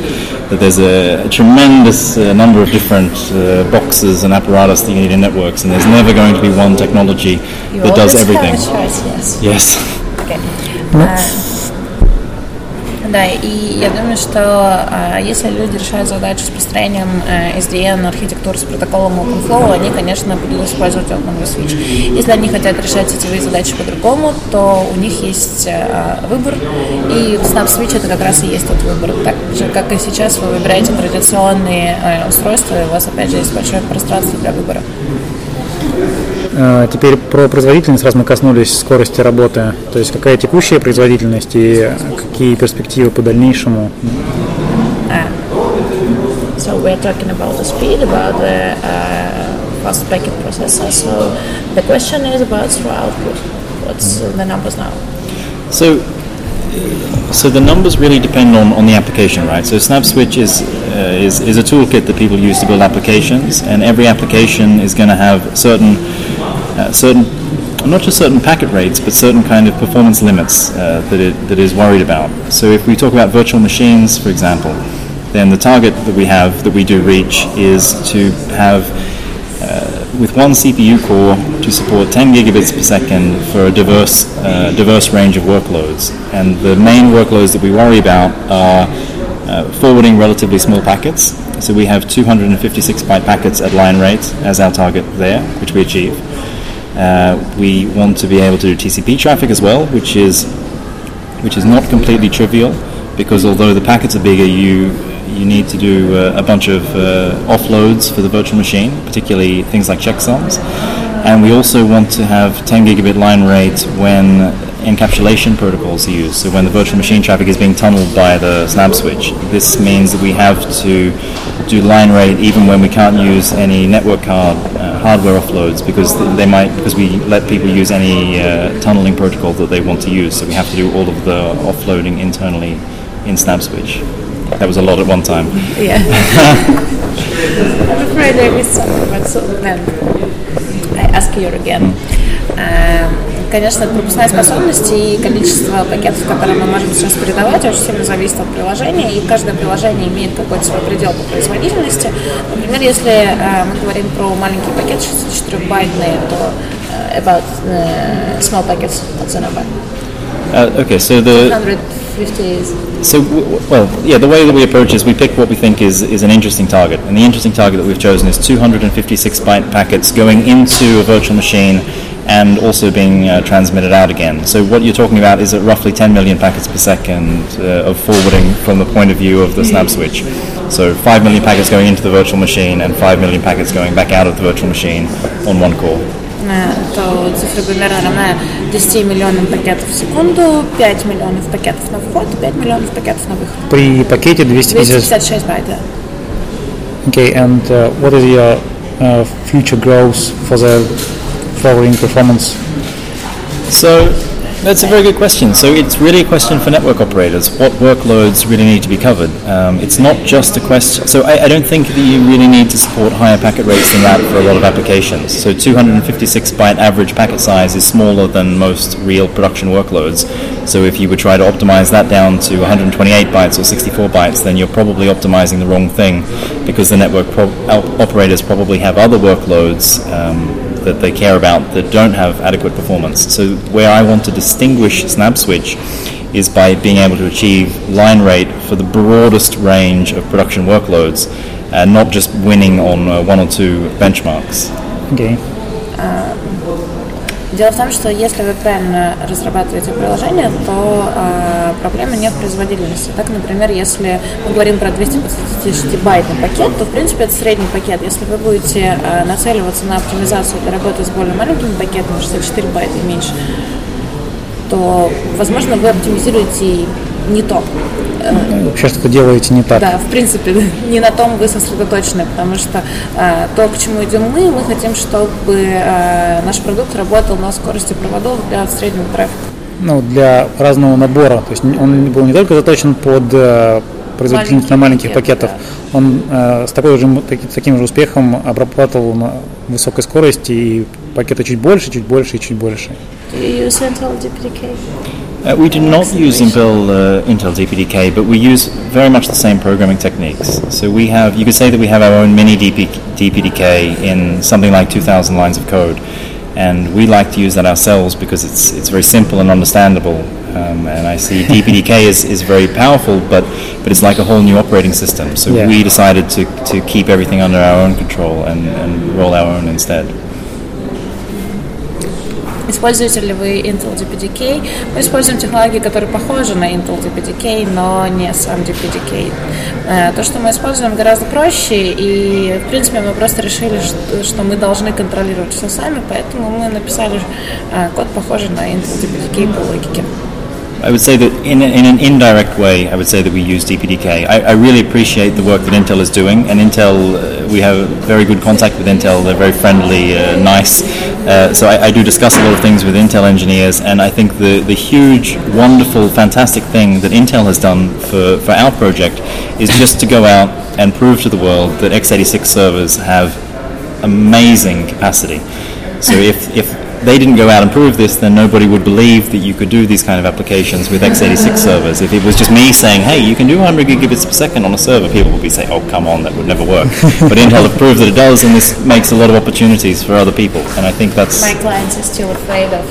that there's a, a tremendous uh, number of different uh, boxes and apparatus that you need in networks, and there's never going to be one technology You that does everything. choice, yes. Yes. Okay. Да, и я думаю, что а, если люди решают задачу с построением а, SDN архитектуры с протоколом OpenFlow, они, конечно, будут использовать OpenVSwitch. Если они хотят решать сетевые задачи по-другому, то у них есть а, выбор, и SnapSwitch это как раз и есть тот выбор. Так же, как и сейчас вы выбираете традиционные а, устройства, и у вас, опять же, есть большое пространство для выбора. Э, теперь про производительность, раз мы коснулись скорости работы, то есть какая текущая производительность и какие перспективы по дальнейшему? Э, so we're talking about the speed, about the uh, fast packet processor. So the question is about raw output. What's the numbers now? So, so the numbers really depend on, on the application, right? So SnabbSwitch is, uh, is is a toolkit that people use to build applications, and every application is going to have certain uh, certain not just certain packet rates, but certain kind of performance limits uh, that it that is worried about. So if we talk about virtual machines, for example, then the target that we have that we do reach is to have uh, with one CPU core to support 10 gigabits per second for a diverse, uh, diverse range of workloads. And the main workloads that we worry about are uh, forwarding relatively small packets. So we have 256 byte packets at line rate as our target there, which we achieve. Uh, we want to be able to do TCP traffic as well, which is which is not completely trivial because although the packets are bigger, you you need to do uh, a bunch of uh, offloads for the virtual machine, particularly things like checksums. And we also want to have 10 gigabit line rate when encapsulation protocols are used. So when the virtual machine traffic is being tunneled by the snabb switch, this means that we have to do line rate even when we can't use any network card hardware offloads because they might because we let people use any uh, tunneling protocol that they want to use. So we have to do all of the offloading internally in snabb switch. That was a lot at one time. Yeah. I'm afraid I missed something, but so then I ask you again. Эм, Конечно, пропускная способность и количество пакетов, которые мы можем сейчас передавать, очень сильно зависит от приложения, и каждое приложение имеет какой-то свой предел по производительности. Например, если э, мы говорим про маленький пакет 64-байтный, то э, about э, small packets, what's the number? Uh, okay, so the 150 is So, well, yeah, the way that we approach is we pick what we think is, is an interesting target. And the interesting target that we've chosen is 256 byte packets going into a virtual machine and also being uh, transmitted out again. So, what you're talking about is at roughly 10 million packets per second uh, of forwarding from the point of view of the snabb switch. So, 5 million packets going into the virtual machine and 5 million packets going back out of the virtual machine on one core Э, то цифра примерно равна 10 миллионам пакетов в секунду, 5 миллионов пакетов на вход и 5 миллионов пакетов на выход. При пакете 250... 256 байт, да. Okay, and uh, what is your uh, future growth for the forwarding performance? So that's a very good question. So it's really a question for network operators. What workloads really need to be covered? Um, it's not just a question. So I, I don't think that you really need to support higher packet rates than that for a lot of applications. So 256 byte average packet size is smaller than most real production workloads. So if you would try to optimize that down to 128 bytes or 64 bytes, then you're probably optimizing the wrong thing because the network pro- op- operators probably have other workloads um, that they care about that don't have adequate performance. So where I want to distinguish SnabbSwitch is by being able to achieve line rate for the broadest range of production workloads and not just winning on uh, one or two benchmarks. Okay. Дело в том, что если вы правильно разрабатываете приложение, то э, проблема не в производительности. Так, например, если мы говорим про 256-байтный пакет, то, в принципе, это средний пакет. Если вы будете э, нацеливаться на оптимизацию для работы с более маленькими пакетами, 64 байта и меньше, то, возможно, вы оптимизируете не то. Э, Вообще что-то делаете не так. Да, в принципе, не на том вы сосредоточены, потому что э, то, к чему идем мы, мы хотим, чтобы э, наш продукт работал на скорости проводов для среднего трафика. Ну, для разного набора. То есть он был не только заточен под э, производительность на маленьких Маленькие пакетов, пакеты, он э, с такой же, таки- таким же успехом обрабатывал на высокой скорости и пакеты чуть больше, чуть больше и чуть больше. Do you use Intel DPDK? Uh, we do not use Intel, uh, Intel DPDK, but we use very much the same programming techniques. So we have, you could say that we have our own mini DP, DPDK in something like 2,000 lines of code. and we like to use that ourselves because it's it's very simple and understandable. Um, and I see DPDK is, is very powerful, but but it's like a whole new operating system. So Yeah. we decided to, to keep everything under our own control and, and roll our own instead. Используете ли вы Intel DPDK? Мы используем технологии, которые похожи на Intel DPDK, но не сам DPDK. Э, То, что мы используем, гораздо проще, и, в принципе, мы просто решили, что, мы должны контролировать все сами, поэтому мы написали э, код, похожий на Intel DPDK по логике. I would say that in, in an indirect way, I would say that we use DPDK. I, I really appreciate the work that Intel is doing, and Intel, uh, we have very good contact with Intel. They're very friendly, uh, nice. Uh, so I, I do discuss a lot of things with Intel engineers, and I think the, the huge, wonderful, fantastic thing that Intel has done for, for our project is just to go out and prove to the world that x86 servers have amazing capacity. So if, if they didn't go out and prove this, then nobody would believe that you could do these kind of applications with x86 servers. If it was just me saying, hey, you can do 100 gigabits per second on a server, people would be saying, oh, come on, that would never work. but Intel have proved that it does, and this makes a lot of opportunities for other people. And I think that's My clients are still afraid of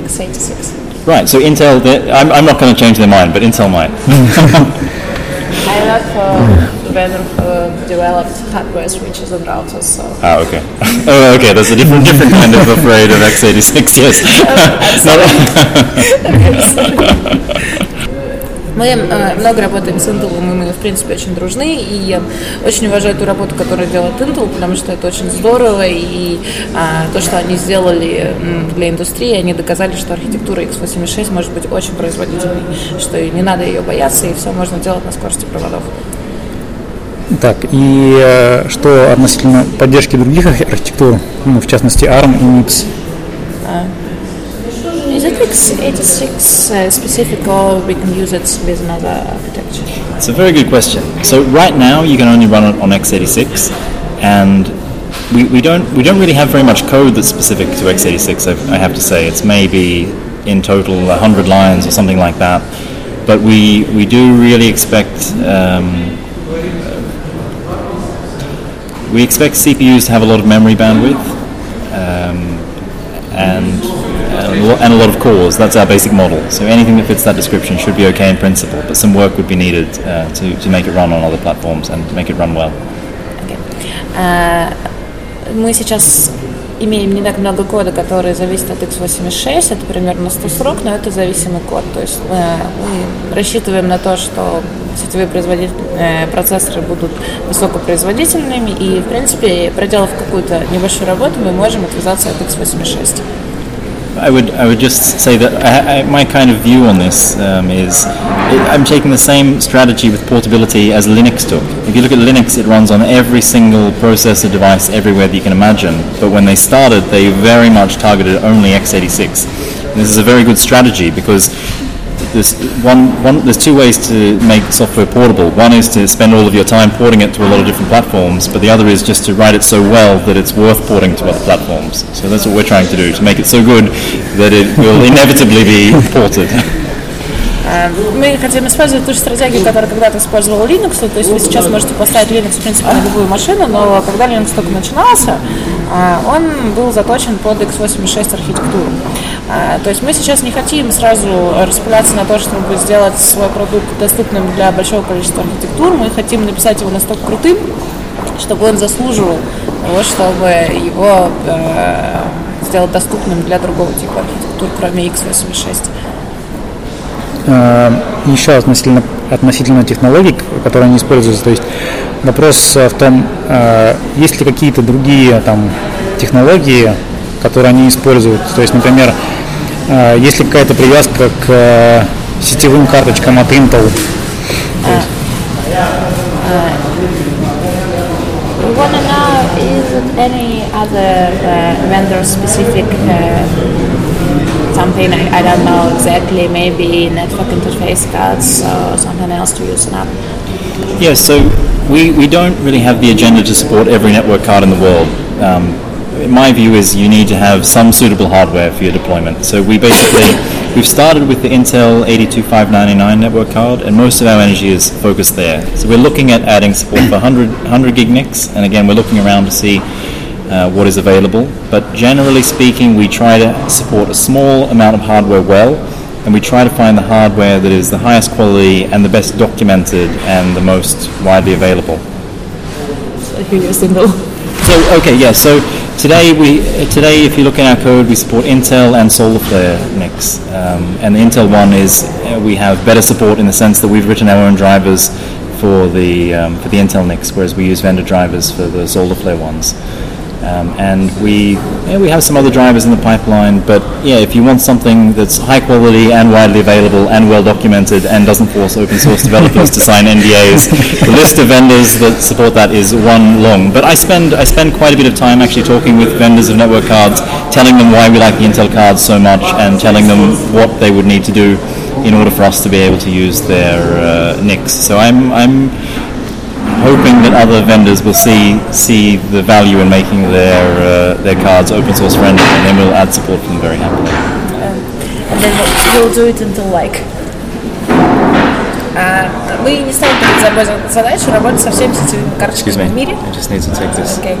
x86. right. So Intel, I'm, I'm not going to change their mind, but Intel might. I work for vendor who developed hardware switches and routers, so Ah, okay. oh, okay. That's a different, different kind of afraid of x86. Yes. Мы э, много работаем с Intel, и мы, в принципе, очень дружны, и я очень уважаю ту работу, которую делает Intel, потому что это очень здорово, и а, то, что они сделали для индустрии, они доказали, что архитектура x86 может быть очень производительной, что не надо ее бояться, и все можно делать на скорости проводов. Так, и э, что относительно поддержки других архи- архитектур, ну, в частности ARM и MIPS? Is it x86 uh, specific, or we can use it with another architecture? It's a very good question. So right now you can only run it on x86, and we, we don't we don't really have very much code that's specific to x86. I, I have to say it's maybe in total 100 lines or something like that. But we we do really expect. Um, we expect CPUs to have a lot of memory bandwidth um, and, and, a lo- and a lot of cores. That's our basic model. So anything that fits that description should be okay in principle, but some work would be needed uh, to, to make it run on other platforms and to make it run well. А, Мы сейчас имеем не так много кода, который зависит от x86, это примерно 100 строк, но это зависимый код. То есть э, мы рассчитываем на то, что сетевые производитель- э, процессоры будут высокопроизводительными, и, в принципе, проделав какую-то небольшую работу, мы можем отвязаться от x86. I would I would just say that I, I, my kind of view on this um, is I'm taking the same strategy with portability as Linux took. If you look at Linux, it runs on every single processor device everywhere that you can imagine. But when they started, they very much targeted only x86. And this is a very good strategy because there's one, one there's two ways to make software portable. One is to spend all of your time porting it to a lot of different platforms, but the other is just to write it so well that it's worth porting to other platforms. So that's what we're trying to do to make it so good that it will inevitably be ported. А, Мы хотим использовать ту же стратегию, которую когда-то использовал Linux. То есть вы сейчас можете поставить Linux, в принципе, на любую машину, но когда Linux только начинался, а, он был заточен под x86 архитектуру. А, То есть мы сейчас не хотим сразу распыляться на то, чтобы сделать свой продукт доступным для большого количества архитектур. Мы хотим написать его настолько крутым, чтобы он заслуживал того, чтобы его э, сделать доступным для другого типа архитектур, кроме x86. Э, Еще относительно, относительно технологий, которые они используются, то есть вопрос в том, э, есть ли какие-то другие там технологии, которые они используют, то есть, например, э, есть ли какая-то привязка к сетевым карточкам от Intel, uh, uh, something I, I don't know exactly maybe network interface cards or something else to use now. Yes, so we, we don't really have the agenda to support every network card in the world. Um, my view is you need to have some suitable hardware for your deployment. So we basically we've started with the Intel 82599 network card, and most of our energy is focused there. So we're looking at adding support for 100 100 gig NICs, and again we're looking around to see uh, what is available. But generally speaking, we try to support a small amount of hardware well, and we try to find the hardware that is the highest quality and the best documented and the most widely available. So okay, yeah. So today we today, if you look in our code, we support Intel and SolarFlare NICs, um, and the Intel one is uh, we have better support in the sense that we've written our own drivers for the um, for the Intel NICs, whereas we use vendor drivers for the SolarFlare ones. Um, and we yeah, we have some other drivers in the pipeline, but yeah, if you want something that's high quality and widely available and well documented and doesn't force open source developers to sign NDAs, the list of vendors that support that is one long. But I spend I spend quite a bit of time actually talking with vendors of network cards, telling them why we like the Intel cards so much, and telling them what they would need to do in order for us to be able to use their uh, NICs. So I'm I'm hoping that other vendors will see see the value in making their uh, their cards open source friendly, and then we'll add support for them very happily. and then you'll do it until like. А, мы не ставим перед собой задачу работать со всеми сетевыми карточками в мире. I just need to take this. Okay.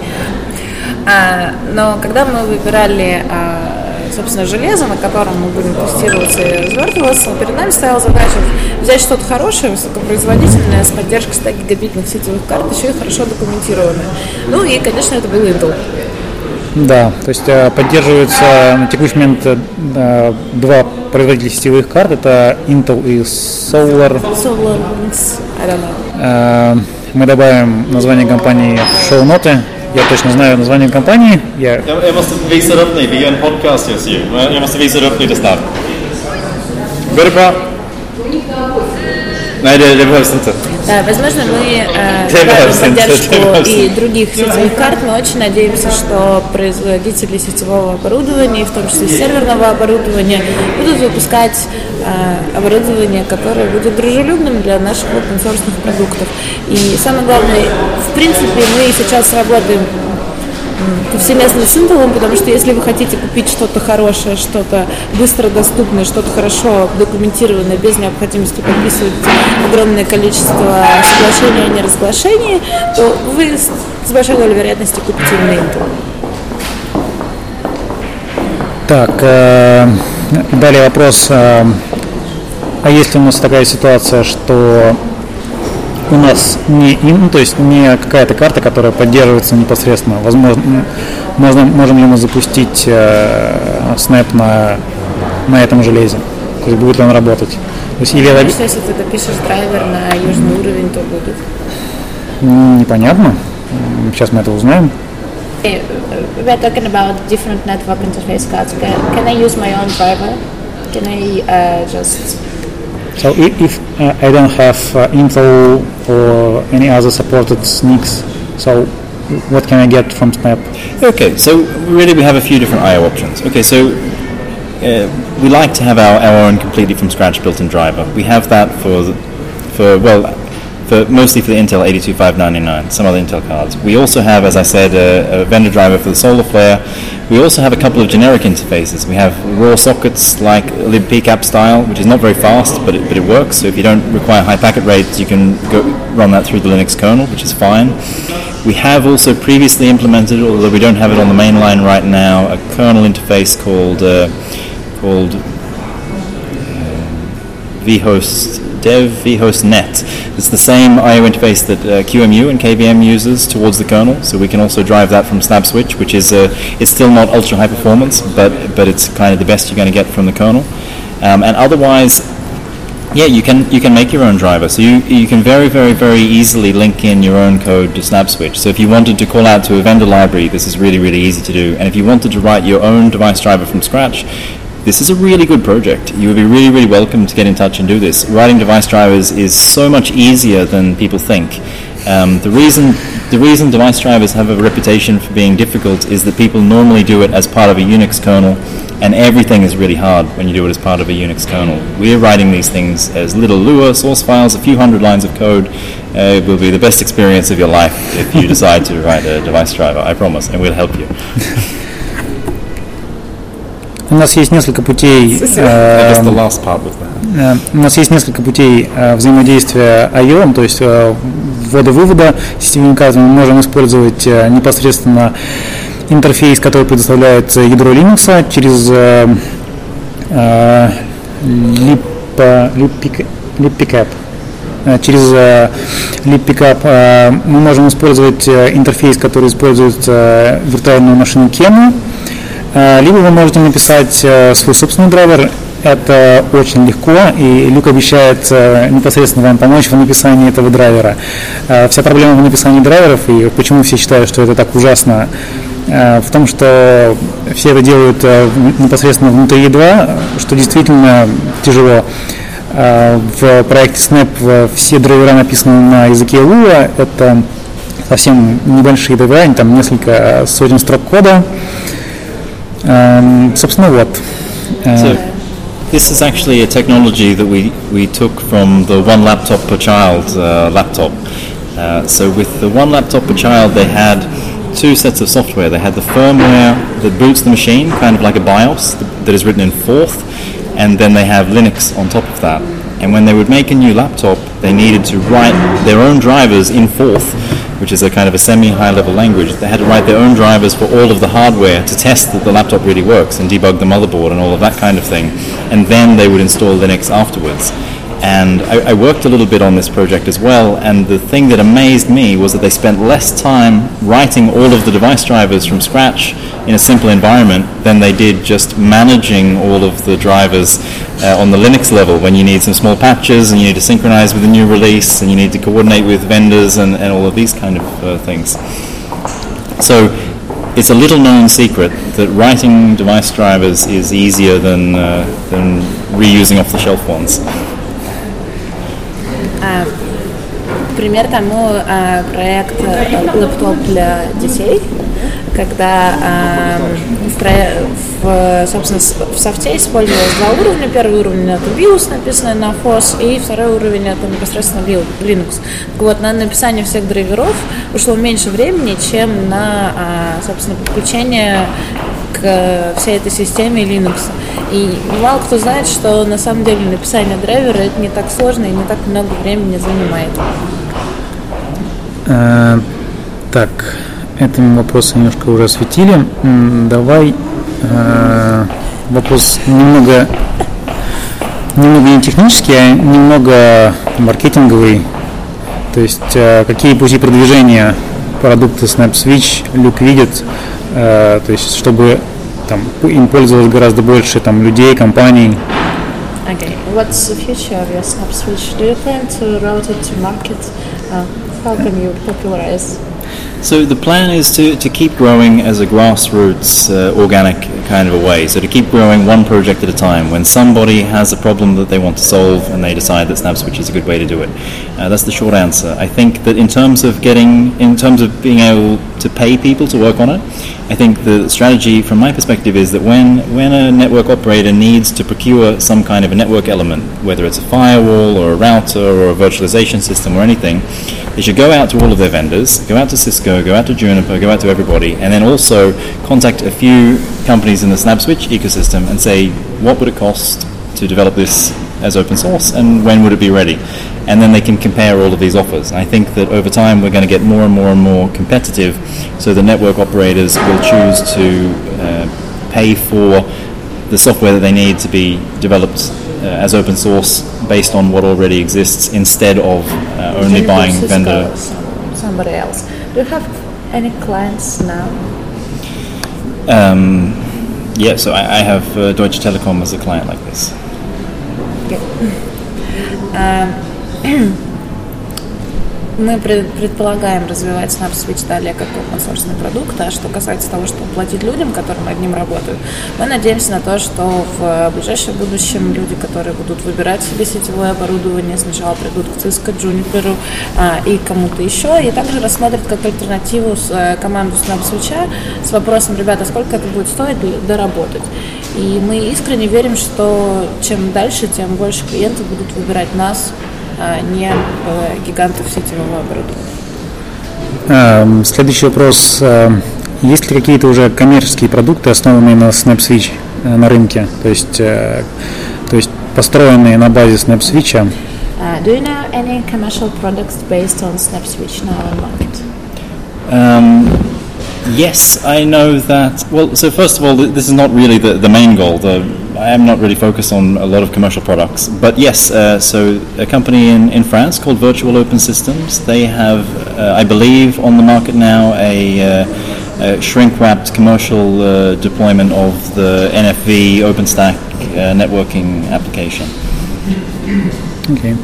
А, но когда мы выбирали а, собственно, железо, на котором мы будем тестироваться и развертываться, перед нами стояла задача взять что-то хорошее, высокопроизводительное, с поддержкой 100 гигабитных сетевых карт, еще и хорошо документированное. Ну и, конечно, это был Intel. Да, то есть э, поддерживаются на текущий момент э, два производителя сетевых карт, это Intel и Solar. Solar I don't know. Э, Мы добавим название компании в шоу-ноты. Я точно знаю название компанii. Я... Jag måste visa upp ni, vi gör en podcast just nu. Jag måste visa upp lite snabbt. Går det bra? Nej, det, det behövs inte. Да, возможно, мы э, поддержку и других сетевых карт. Мы очень надеемся, что производители сетевого оборудования, в том числе серверного оборудования, будут выпускать э, оборудование, которое будет дружелюбным для наших open-source продуктов. И самое главное, в принципе, мы сейчас работаем повсеместно с Intel, потому что если вы хотите купить что-то хорошее, что-то быстро доступное, что-то хорошо документированное, без необходимости подписывать огромное количество соглашений о неразглашении, то вы с большой долей вероятности купите именно Intel. Так, э, далее вопрос. э, а если у нас такая ситуация, что у нас не ну, то есть не какая-то карта, которая поддерживается непосредственно, возможно, можно, можем ли мы запустить э, Snap на, на этом железе? То есть будет ли он работать? То есть или что если ты допишешь драйвер на южный уровень, то будет. непонятно. Сейчас мы это узнаем. Hey, uh, we are talking about different network interface cards. Can, can I use my own driver? Can I uh, just So i- if uh, I don't have uh, Intel or any other supported NICs, so what can I get from Snabb? Okay, so really we have a few different I/O options. Okay, so uh, we like to have our, our own completely from scratch built-in driver. We have that for for well, for mostly for the Intel 82599, some other Intel cards. We also have, as I said, a, a vendor driver for the solar SolarFlare. We also have a couple of generic interfaces. We have raw sockets like libpcap style, which is not very fast, but it, but it works. So if you don't require high packet rates, you can go run that through the Linux kernel, which is fine. We have also previously implemented, although we don't have it on the main line right now, a kernel interface called uh, called vhost vhost net. It's the same I/O interface that uh, QEMU and KVM uses towards the kernel, so we can also drive that from SnabbSwitch, which is uh, it's still not ultra high performance, but but it's kind of the best you're going to get from the kernel. Um, and otherwise, yeah, you can you can make your own driver. So you you can very very very easily link in your own code to SnabbSwitch. So if you wanted to call out to a vendor library, this is really really easy to do. And if you wanted to write your own device driver from scratch, this is a really good project. You would be really really welcome to get in touch and do this. Writing device drivers is so much easier than people think. Um, the reason the reason device drivers have a reputation for being difficult is that people normally do it as part of a Unix kernel, and everything is really hard when you do it as part of a Unix kernel. We're writing these things as little Lua source files, a few hundred lines of code. Uh, it will be the best experience of your life if you decide to write a device driver. I promise, and we'll help you. У нас есть несколько путей. Э, э, у нас есть несколько путей э, взаимодействия I/O, то есть э, ввода-вывода сетевыми картами мы можем использовать э, непосредственно интерфейс, который предоставляет ядро Linux через LibPickup. Через LibPickup мы можем использовать интерфейс, который использует виртуальную машину Kemu, либо вы можете написать свой собственный драйвер, это очень легко, и Люк обещает непосредственно вам помочь в написании этого драйвера. Вся проблема в написании драйверов, и почему все считают, что это так ужасно, в том, что все это делают непосредственно внутри E2, что действительно тяжело. В проекте Snap все драйвера написаны на языке Lua, это совсем небольшие драйвера, там несколько сотен строк кода. Собственно, вот. So, this is actually a technology that we, we took from the one laptop per child uh, laptop. Uh, so with the one laptop per child, they had two sets of software. They had the firmware that boots the machine, kind of like a BIOS that is written in Forth, and then they have Linux on top of that. And when they would make a new laptop, they needed to write their own drivers in Forth, which is a kind of a semi-high level language. They had to write their own drivers for all of the hardware to test that the laptop really works and debug the motherboard and all of that kind of thing. And then they would install Linux afterwards. And I, I, worked a little bit on this project as well. And the thing that amazed me was that they spent less time writing all of the device drivers from scratch in a simple environment than they did just managing all of the drivers uh, on the Linux level when you need some small patches and you need to synchronize with a new release and you need to coordinate with vendors and, and all of these kind of uh, things. So it's a little known secret that writing device drivers is easier than, uh, than reusing off the shelf ones. пример тому э, проект лэптоп для детей, когда э, собственно, в софте использовалось два уровня. Первый уровень это BIOS, написанный на FOS, и второй уровень это непосредственно Linux. Вот, на написание всех драйверов ушло меньше времени, чем на, собственно, подключение к всей этой системе Linux. И мало кто знает, что на самом деле написание драйвера это не так сложно и не так много времени занимает. Э, так, этим вопросы немножко уже осветили. Давай э, вопрос немного немного не технический, а немного маркетинговый. То есть э, какие пути продвижения продукта SnapSwitch Люк видит, э, то есть чтобы там им пользовалось гораздо больше там людей, компаний. Okay, what's the future of your SnapSwitch? Do you plan to route it to market? Uh, how can you popularize? So the plan is to, to keep growing as a grassroots uh, organic kind of a way. So to keep growing one project at a time. When somebody has a problem that they want to solve and they decide that SnabbSwitch is a good way to do it. Uh, that's the short answer. I think that in terms of getting, in terms of being able to pay people to work on it, I think the strategy from my perspective is that when, when a network operator needs to procure some kind of a network element, whether it's a firewall or a router or a virtualization system or anything, they should go out to all of their vendors, go out to Cisco, go out to Juniper, go out to everybody, and then also contact a few companies in the SnabbSwitch ecosystem and say, what would it cost to develop this as open source and when would it be ready? And then they can compare all of these offers. And I think that over time we're going to get more and more and more competitive so the network operators will choose to uh, pay for the software that they need to be developed uh, as open source based on what already exists instead of uh, only buying Cisco vendor. Somebody else. Do you have any clients now? Um, yeah, so I, I have uh, Deutsche Telekom as a client like this. Мы предполагаем развивать SnapSwitch далее как open продукт, а что касается того, чтобы платить людям, которые над ним работают, мы надеемся на то, что в ближайшем будущем люди, которые будут выбирать себе сетевое оборудование, сначала придут к Cisco, Juniper а, и кому-то еще, и также рассмотрят как альтернативу с, э, команду SnapSwitch с вопросом, ребята, сколько это будет стоить доработать. И мы искренне верим, что чем дальше, тем больше клиентов будут выбирать нас, не гигантов сетевого оборудования. Следующий вопрос. Есть ли какие-то уже коммерческие продукты, основанные на SnapSwitch на рынке? То есть, то есть построенные на базе SnapSwitch? Uh, do you know any commercial products based on SnapSwitch now on market? Um, Yes, I know that. Well, so first of all, th- this is not really the, the main goal. The, I am not really focused on a lot of commercial products. But yes, uh, so a company in, in France called Virtual Open Systems, they have, uh, I believe, on the market now a, uh, a shrink-wrapped commercial uh, deployment of the NFV OpenStack uh, networking application. Окей.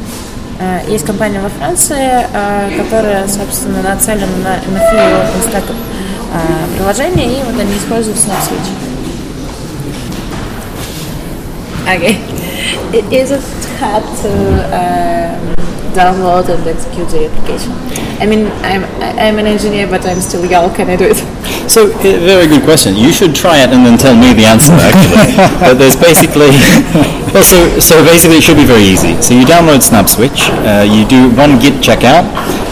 Э, Есть компания во Франции, э, которая, собственно, нацелена на MFI и OpenStack э, приложение, и вот они используют SnapSwitch. Okay. I- Is it hard to um, download and execute the application? I mean, I'm I'm an engineer, but I'm still young. Can I do it? So, uh, very good question. You should try it and then tell me the answer, actually. but there's basically, well, so, so basically it should be very easy. So you download SnabbSwitch, uh, you do one git checkout,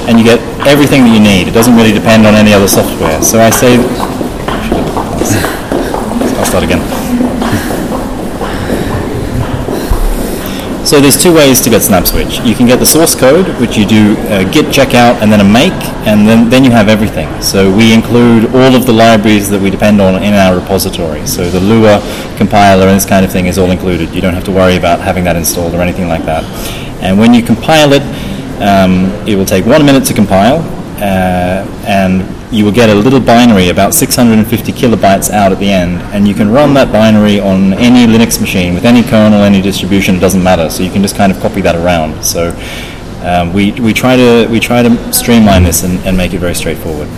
and you get everything that you need. It doesn't really depend on any other software. So I say, I'll start again. So there's two ways to get SnabbSwitch. You can get the source code, which you do uh, git checkout and then a make, and then, then you have everything. So we include all of the libraries that we depend on in our repository. So the Lua compiler and this kind of thing is all included. You don't have to worry about having that installed or anything like that. And when you compile it, um, it will take one minute to compile, uh, and you will get a little binary about 650 kilobytes out at the end, and you can run that binary on any Linux machine with any kernel, any distribution. It doesn't matter. So you can just kind of copy that around. So um, we, we try to we try to streamline this and, and make it very straightforward.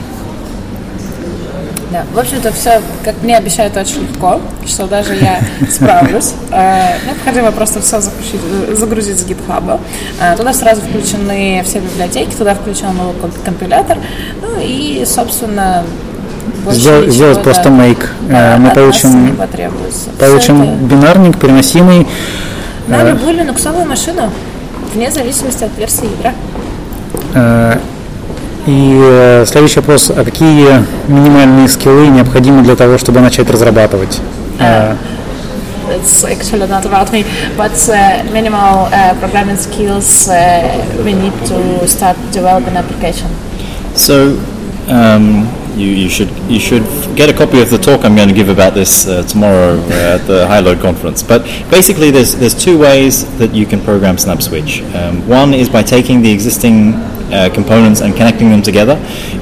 Да, в общем-то, все, как мне обещают, очень легко, что даже я справлюсь. Э, Необходимо просто все загрузить, загрузить с GitHub. Э, Туда сразу включены все библиотеки, туда включен новый комп- компилятор. Ну и, собственно, сделать да, просто make. да, Э, мы получим- Получим это бинарник, переносимый. на э, любую линуксовую машину, вне зависимости от версии ядра. И э, следующий вопрос, а какие э, минимальные скиллы э, it's actually not about me, but minimal programming skills uh, we need to start developing application. So. Um, you, should get a copy of the talk I'm going to give about this uh, tomorrow uh, at the High Load conference. But basically, there's there's two ways that you can program SnabbSwitch. Um, one is by taking the existing uh, components and connecting them together,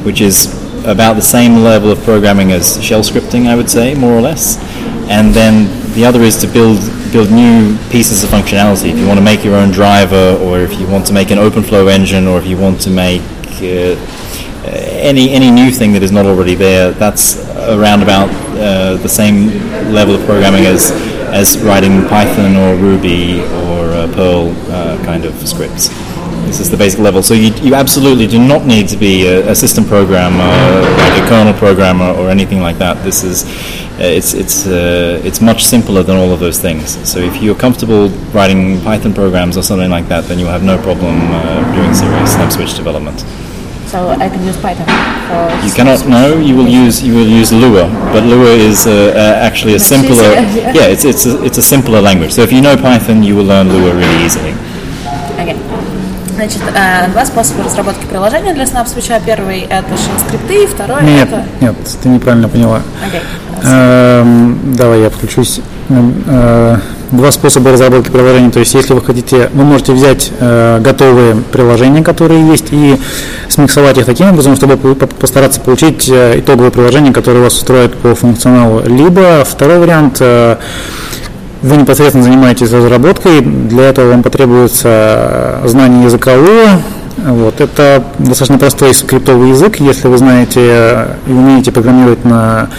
which is about the same level of programming as shell scripting, I would say, more or less. And then the other is to build build new pieces of functionality. If you want to make your own driver, or if you want to make an OpenFlow engine, or if you want to make uh, any any new thing that is not already there, that's around about uh, the same level of programming as as writing Python or Ruby or uh, Perl uh, kind of scripts. This is the basic level. So you, you absolutely do not need to be a, a system programmer, like a kernel programmer, or anything like that. This is uh, it's it's uh, it's much simpler than all of those things. So if you're comfortable writing Python programs or something like that, then you will have no problem uh, doing serious snabb switch development. So I can use Python for You cannot know. You will use you will use Lua, but Lua is uh, uh, actually a Much simpler. easier, yeah. Yeah, it's it's a, it's a simpler language. So if you know Python, you will learn Lua really easily. Значит, э, два способа разработки приложения для SnapSwitch. Первый – это shell-скрипты, и второй – Нет, это… нет, ты неправильно поняла. Эм, Давай я подключусь. Эм, э, Два способа разработки приложений. То есть, если вы хотите, вы можете взять э, готовые приложения, которые есть, и смиксовать их таким образом, чтобы по- по- постараться получить итоговое приложение, которое вас устроит по функционалу. Либо второй вариант вы непосредственно занимаетесь разработкой, для этого вам потребуется знание языка Lua. Вот. Это достаточно простой скриптовый язык, если вы знаете и умеете программировать на,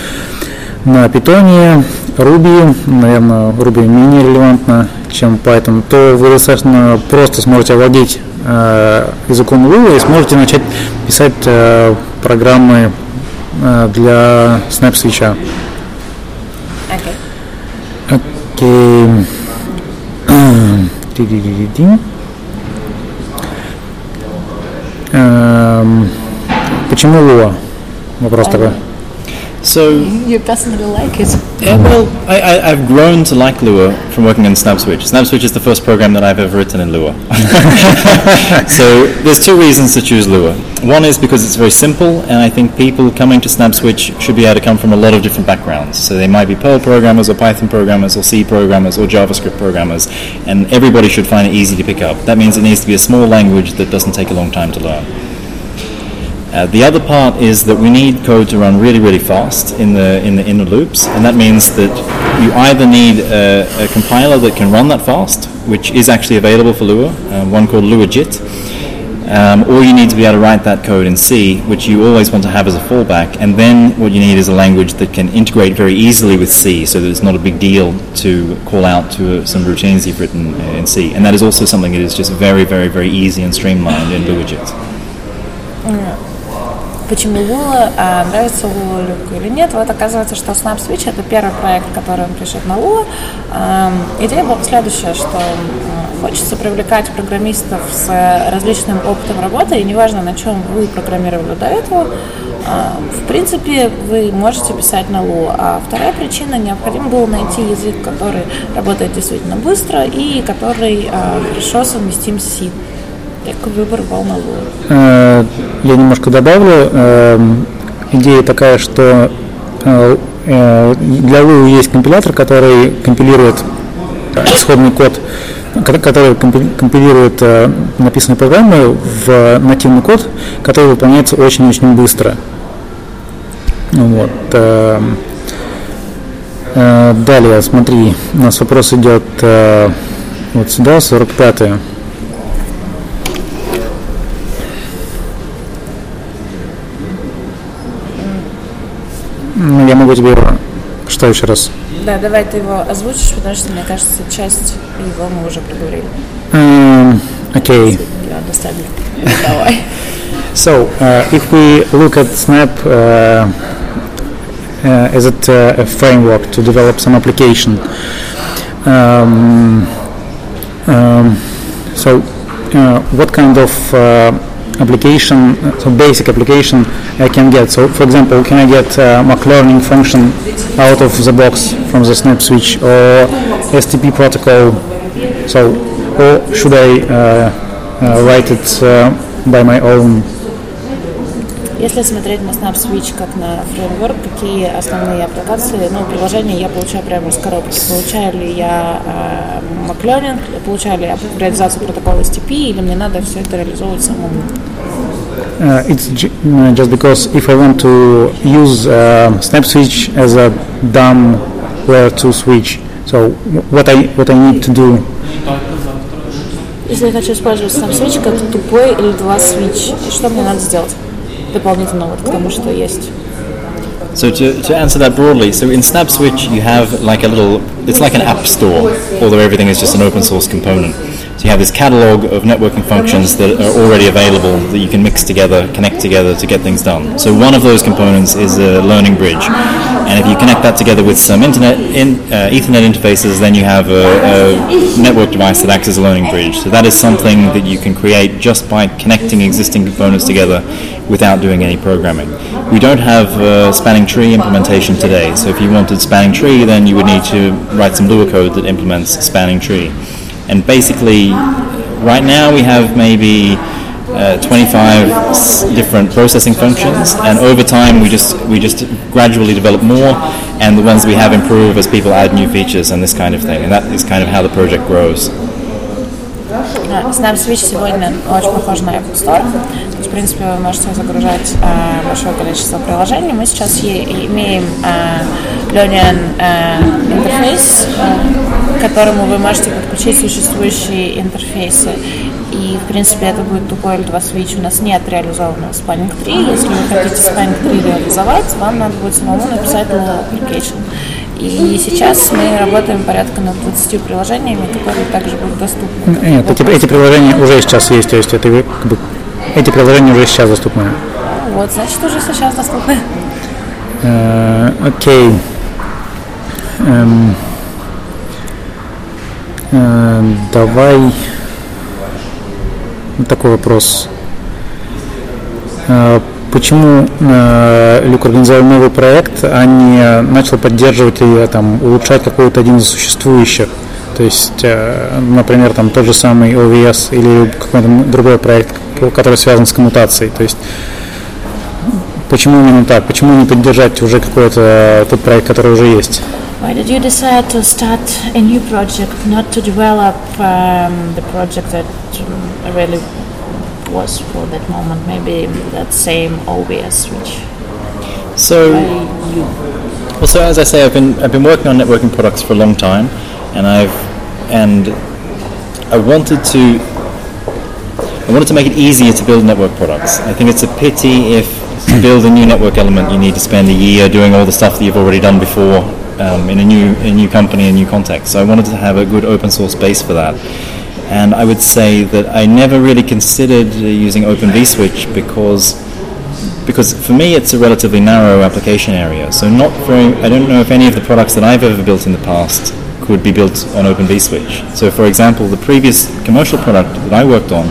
на Python, Ruby, наверное, Ruby менее релевантно, чем Python, то вы достаточно просто сможете овладеть э, языком Lua и сможете начать писать э, программы э, для SnapSwitch. Окей que эм, почему Луа? Вопрос эм, такой. So You personally like it? Yeah, well, I, I, I've grown to like Lua from working in SnabbSwitch. SnabbSwitch is the first program that I've ever written in Lua. so there's two reasons to choose Lua. One is because it's very simple, and I think people coming to SnabbSwitch should be able to come from a lot of different backgrounds. So they might be Perl programmers, or Python programmers, or C programmers, or JavaScript programmers, and everybody should find it easy to pick up. That means it needs to be a small language that doesn't take a long time to learn. Uh, the other part is that we need code to run really, really fast in the in the inner loops, and that means that you either need a, a compiler that can run that fast, which is actually available for Lua, uh, one called LuaJIT, um, or you need to be able to write that code in C, which you always want to have as a fallback. And then what you need is a language that can integrate very easily with C, so that it's not a big deal to call out to uh, some routines you've written uh, in C. And that is also something that is just very, very, very easy and streamlined in LuaJIT. Почему Лула а, нравится Лула Люку или нет? Вот оказывается, что Snap Switch это первый проект, который он пишет на Лула. Идея была следующая, что хочется привлекать программистов с различным опытом работы, и неважно, на чем вы программировали до этого, в принципе, вы можете писать на Луа. А вторая причина, необходимо было найти язык, который работает действительно быстро и который а, хорошо совместим с C. Так выбор Луа. Э, Я немножко добавлю. Эм, Идея такая, что э, э, для Lua есть компилятор, который компилирует исходный код, ко- который компи- компилирует написанные программы в нативный код, который выполняется очень-очень быстро. Вот. эм, Далее, смотри, у нас вопрос идет вот сюда, 45-е. Ну, Я могу тебе. Что еще раз? Да, давай ты его озвучишь, потому что, мне кажется, часть его мы уже проговорили. Um, okay. Я understand. Давай. So, uh, if we look at Snap uh, uh, as it, uh, a framework to develop some application, um, um, so uh, what kind of uh, application, so basic application I can get? So, for example, can I get uh, Learning function out of the box from the Snabb switch or STP protocol? So, or should I uh, uh, write it uh, by my own Если смотреть на Snap Switch как на фреймворк, какие основные аппликации, ну, приложения я получаю прямо из коробки. Получаю ли я э, MacLearning, получаю ли я реализацию протокола STP, или мне надо все это реализовывать самому? Uh, it's uh, just because if I want to use uh, Snap Switch as a dumb layer 2 switch, so wh- what I what I need to do? Если я хочу использовать Snap Switch как тупой или два switch, что мне надо сделать дополнительно вот к тому, что есть. So to, to answer that broadly, so in SnabbSwitch you have like a little, it's like an app store, although everything is just an open source component. So you have this catalog of networking functions that are already available that you can mix together, connect together to get things done. So one of those components is a learning bridge, and if you connect that together with some internet in, uh, Ethernet interfaces, then you have a, a network device that acts as a learning bridge. So that is something that you can create just by connecting existing components together without doing any programming. We don't have uh, spanning tree implementation today, so if you wanted spanning tree, then you would need to write some Lua code that implements spanning tree and basically right now we have maybe uh, 25 different processing functions, and over time we just we just gradually develop more, and the ones we have improve as people add new features and this kind of thing, and that is kind of how the project grows. Snabb Switch сегодня очень похож на Apple Store. В принципе, вы можете загружать э, большое количество приложений. Мы сейчас е- имеем э, learning э, интерфейс, э, к которому вы можете подключить существующие интерфейсы. И, в принципе, это будет тупой L2 Switch. У нас нет реализованного Spanning 3. Если вы хотите Spanning 3 реализовать, вам надо будет самому написать новый application. И сейчас мы работаем порядка над 20 приложениями, которые также будут доступны. Нет, эти, эти приложения уже сейчас есть, то есть это вы- как бы, эти приложения уже сейчас доступны. Вот, значит, уже сейчас доступны. Э, Окей. Эм, э, давай вот такой вопрос. Э, почему э, Люк организовал новый проект, а не начал поддерживать или там, улучшать какой-то один из существующих? То есть, э, например, там тот же самый OVS или какой-то другой проект, который связан с коммутацией. То есть, почему именно так? Почему не поддержать уже какой-то тот проект, который уже есть? Why did you decide to start a new project, not to develop um, the project that um, really was for that moment, maybe that same OVS which So, you well, so as I say, I've been I've been working on networking products for a long time, and I've and I wanted to I wanted to make it easier to build network products. I think it's a pity if to build a new network element you need to spend a year doing all the stuff that you've already done before um, in a new a new company, a new context. So I wanted to have a good open source base for that. And I would say that I never really considered using Open vSwitch because because for me it's a relatively narrow application area. So not very. I don't know if any of the products that I've ever built in the past could be built on Open vSwitch. So for example, the previous commercial product that I worked on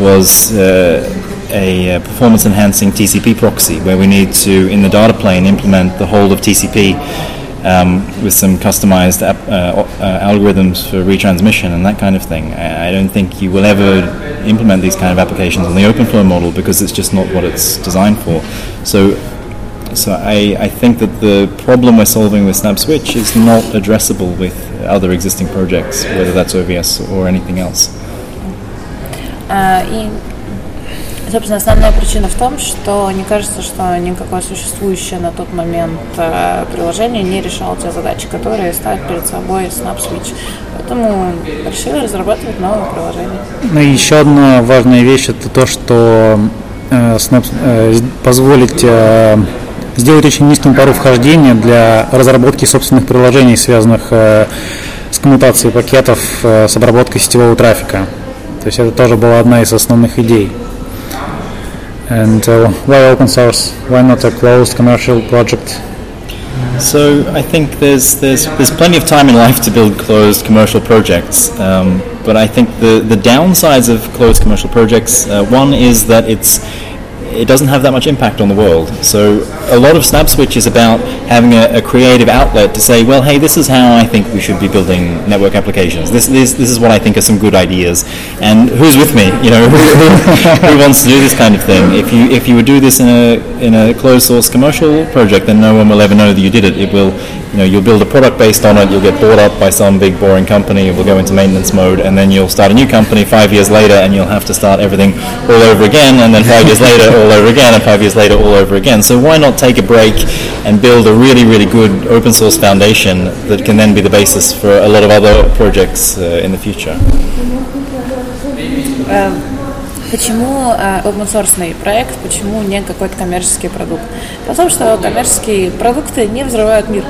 was. Uh, a uh, performance enhancing TCP proxy where we need to, in the data plane, implement the whole of TCP um, with some customized ap- uh, uh, algorithms for retransmission and that kind of thing. I, don't think you will ever implement these kind of applications on the OpenFlow model because it's just not what it's designed for. So, so I, I think that the problem we're solving with SnabbSwitch is not addressable with other existing projects, whether that's OVS or anything else. А, и, собственно, основная причина в том, что не кажется, что никакое существующее на тот момент э, приложение не решало те задачи, которые ставит перед собой SnapSwitch. Поэтому решили разрабатывать новое приложение. Ну и еще одна важная вещь это то, что э, Snap, э, позволить э, сделать очень низкую пару вхождения для разработки собственных приложений, связанных э, с коммутацией пакетов, э, с обработкой сетевого трафика. То есть это тоже была одна из основных идей. And uh, why open source? Why not a closed commercial project? So I think there's there's there's plenty of time in life to build closed commercial projects, um, but I think the the downsides of closed commercial projects uh, one is that it's it doesn't have that much impact on the world. So a lot of SnabbSwitch is about having a, a, creative outlet to say, well, hey, this is how I think we should be building network applications. This, this, this is what I think are some good ideas. And who's with me? You know, who, who, wants to do this kind of thing? If you if you would do this in a in a closed source commercial project, then no one will ever know that you did it. It will, you know, you'll build a product based on it. You'll get bought up by some big boring company. It will go into maintenance mode, and then you'll start a new company five years later, and you'll have to start everything all over again. And then five years later, all over again, and five years later, all over again. So why not take a break and build a really, really good open source foundation that can then be the basis for a lot of other projects uh, in the future? Почему э, open source проект, почему не какой-то коммерческий продукт? Потому что коммерческие продукты не взрывают мир.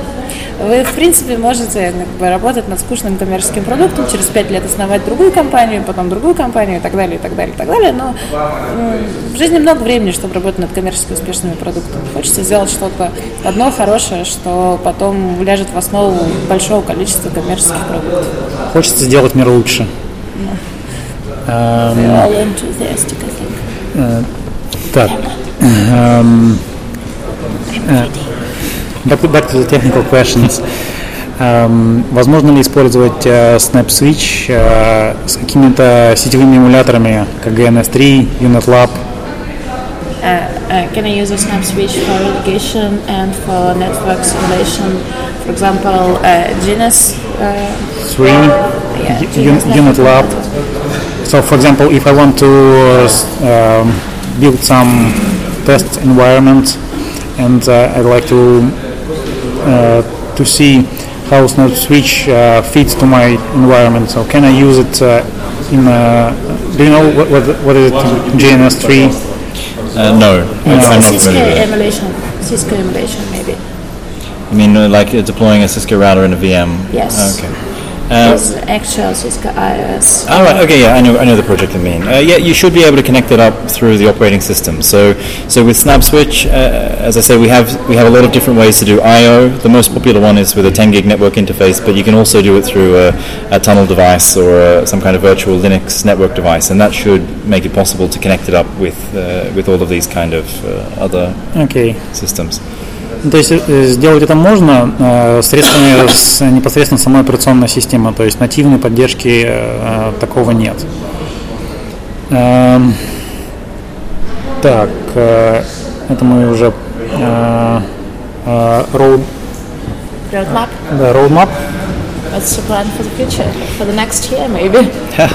Вы, в принципе, можете как бы, работать над скучным коммерческим продуктом, через пять лет основать другую компанию, потом другую компанию и так далее, и так далее, и так далее. Но в жизни много времени, чтобы работать над коммерчески успешными продуктами. Хочется сделать что-то одно хорошее, что потом ляжет в основу большого количества коммерческих продуктов. Хочется сделать мир лучше. Um, так. Um, uh, back, to, back to the technical questions. Um, возможно ли использовать uh, SnapSwitch uh, с какими-то сетевыми эмуляторами, как GNS3, UnitLab? Uh, uh, can I use a SnapSwitch for irrigation and for network simulation? For example, uh, GNS. Uh, 3, yeah, UnitLab. So, for example, if I want to uh, um, build some test environment and uh, I'd like to uh, to see how SnabbSwitch uh, fits to my environment, so can I use it uh, in? do you know what what, what is it? GNS3? no, no. I'm not Cisco emulation. Cisco emulation, maybe. I mean, like deploying a Cisco router in a VM? Yes. Okay. Um, iOS. Oh, right, okay, yeah, I know, I know the project I mean. Uh, yeah, you should be able to connect it up through the operating system. So, so with SnabbSwitch, uh, as I say, we have we have a lot of different ways to do I/O. The most popular one is with a 10 gig network interface, but you can also do it through a, a tunnel device or a, some kind of virtual Linux network device, and that should make it possible to connect it up with uh, with all of these kind of uh, other okay. systems. Ну, То есть э, сделать это можно э, средствами с непосредственно самой операционной системы, то есть нативной поддержки э, такого нет. Эм, так, э, это мы уже э, э, road, Roadmap. да, roadmap. What's the plan for the future? For the next year, maybe?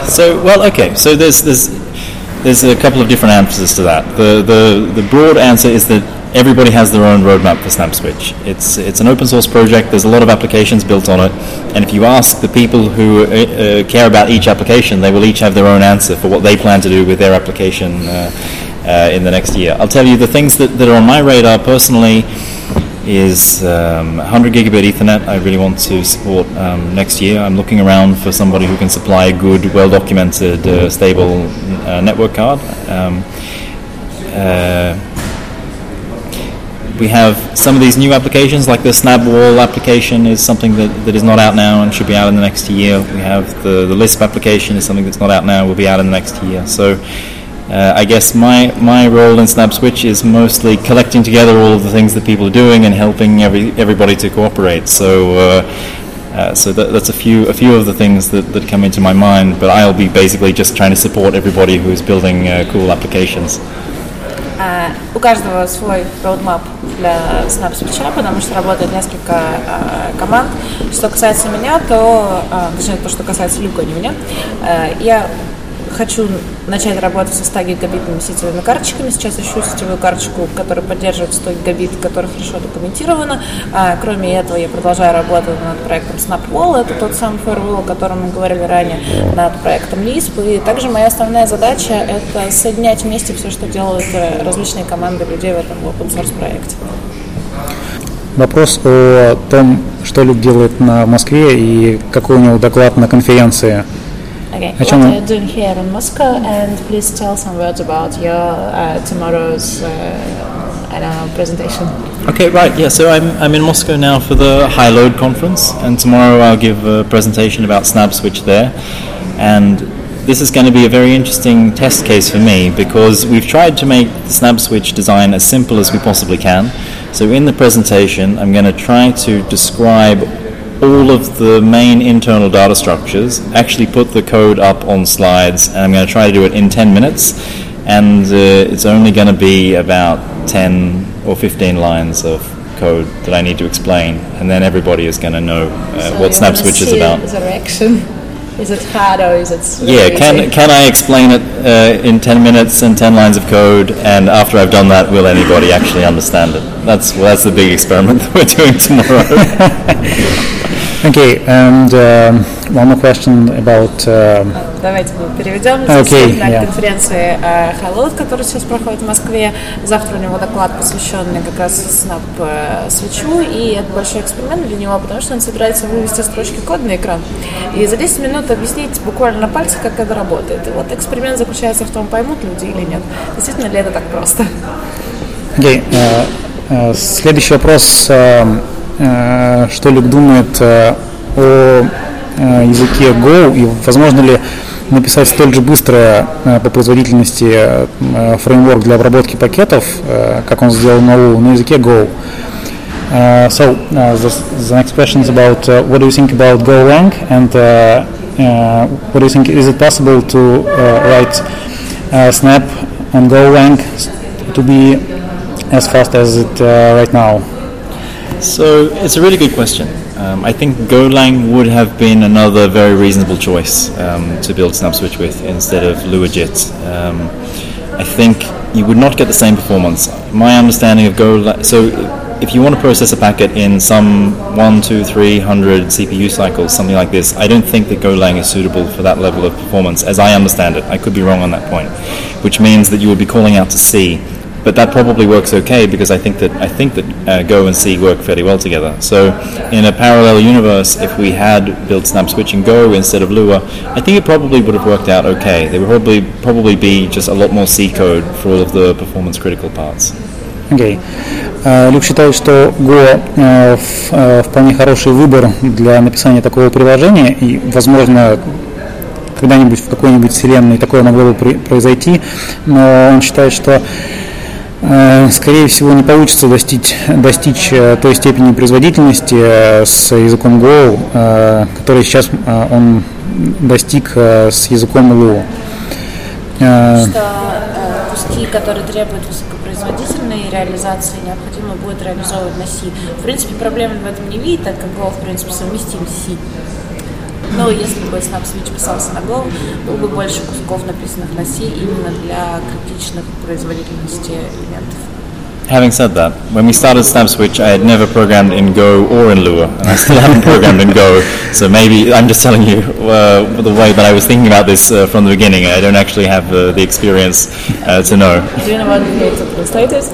so well, okay. So there's there's there's a couple of different answers to that. The the the broad answer is that everybody has their own roadmap for SnabbSwitch. It's it's an open source project. There's a lot of applications built on it, and if you ask the people who uh, uh, care about each application, they will each have their own answer for what they plan to do with their application uh, uh, in the next year. I'll tell you the things that, that are on my radar personally is um, 100 gigabit Ethernet. I really want to support um, next year. I'm looking around for somebody who can supply a good, well documented, uh, stable uh, network card. Um, uh, we have some of these new applications, like the SnabbWall application is something that, that is not out now and should be out in the next year. We have the, the Lisp application is something that's not out now, will be out in the next year. So uh, I guess my, my role in SnabbSwitch is mostly collecting together all of the things that people are doing and helping every, everybody to cooperate. So uh, uh, so that, that's a few a few of the things that, that come into my mind. But I'll be basically just trying to support everybody who is building uh, cool applications. А, у каждого свой roadmap для SnapSwitch, потому что работает несколько а, команд. Что касается меня, то, а, точнее, то, что касается Люка, не меня, а, я хочу начать работать со 100 гигабитными сетевыми карточками. Сейчас ищу сетевую карточку, которая поддерживает 100 гигабит, которая хорошо документирована. А, кроме этого, я продолжаю работать над проектом SnapWall. Это тот самый firewall, о котором мы говорили ранее, над проектом Lisp. И также моя основная задача – это соединять вместе все, что делают э, различные команды людей в этом open source проекте. Вопрос о том, что Люк делает на Москве и какой у него доклад на конференции. Okay, what are you doing here in Moscow? And please tell some words about your uh, tomorrow's uh, uh, presentation. Okay, right, yeah, so I'm, I'm in Moscow now for the High Load Conference, and tomorrow I'll give a presentation about Snabb Switch there. And this is going to be a very interesting test case for me because we've tried to make the Snabb Switch design as simple as we possibly can. So in the presentation, I'm going to try to describe all of the main internal data structures, actually put the code up on slides, and I'm going to try to do it in 10 minutes. And uh, it's only going to be about 10 or 15 lines of code that I need to explain, and then everybody is going to know uh, what SnabbSwitch is about. The reaction. Is it hard or is it? Yeah, can can I explain it uh, in 10 minutes and 10 lines of code, and after I've done that, will anybody actually understand it? That's well, that's the big experiment that we're doing tomorrow. Okay, and um, one more question about um, Давайте мы переведем. Здесь на yeah. конференции э, Highload, которая сейчас проходит в Москве. Завтра у него доклад, посвященный как раз Snap э, свечу, и это большой эксперимент для него, потому что он собирается вывести строчки кода на экран и за 10 минут объяснить буквально на пальцах, как это работает. И вот эксперимент заключается в том, поймут люди или нет. Действительно ли это так просто? Окей, э, э, следующий вопрос. э, э, Что Люк думает э, о э, языке Go и возможно ли написать столь же быстро э, по производительности э, фреймворк для обработки пакетов, э, как он сделал на U, на языке Go? Uh, so uh, the, the next question is about uh, what do you think about Golang and uh, uh, what do you think is it possible to uh, write uh, Snap on Golang to be as fast as it uh, right now? So it's a really good question. Um, I think Golang would have been another very reasonable choice um, to build SnabbSwitch with instead of Luajit. Um, I think you would not get the same performance. My understanding of Golang, so if you want to process a packet in some one, two, three hundred CPU cycles, something like this, I don't think that Golang is suitable for that level of performance, as I understand it. I could be wrong on that point, which means that you would be calling out to C but that probably works okay because I think that I think that uh, Go and C work fairly well together. So in a parallel universe, if we had built Snabb Switch in Go instead of Lua, I think it probably would have worked out okay. There would probably probably be just a lot more C code for all of the performance critical parts. Okay. Uh, Люк считает, что Go э, в, э, вполне хороший выбор для написания такого приложения, и, возможно, когда-нибудь в какой-нибудь вселенной такое могло бы при- произойти, но он считает, что скорее всего не получится достичь, достичь той степени производительности с языком Go, который сейчас он достиг с языком Lua. Что куски, которые требуют высокопроизводительной реализации, необходимо будет реализовывать на C. В принципе, проблемы в этом не видит, так как Go, в принципе, совместим с C. Но если бы Switch писался на Go, было бы больше кусков, написанных на C именно для критичных производительности элементов. Having said that, when we started SnabbSwitch, I had never programmed in Go or in Lua, and I still haven't programmed in Go. So maybe I'm just telling you uh, the way that I was thinking about this uh, from the beginning. I don't actually have uh, the experience uh, to know. Do you know what creative status?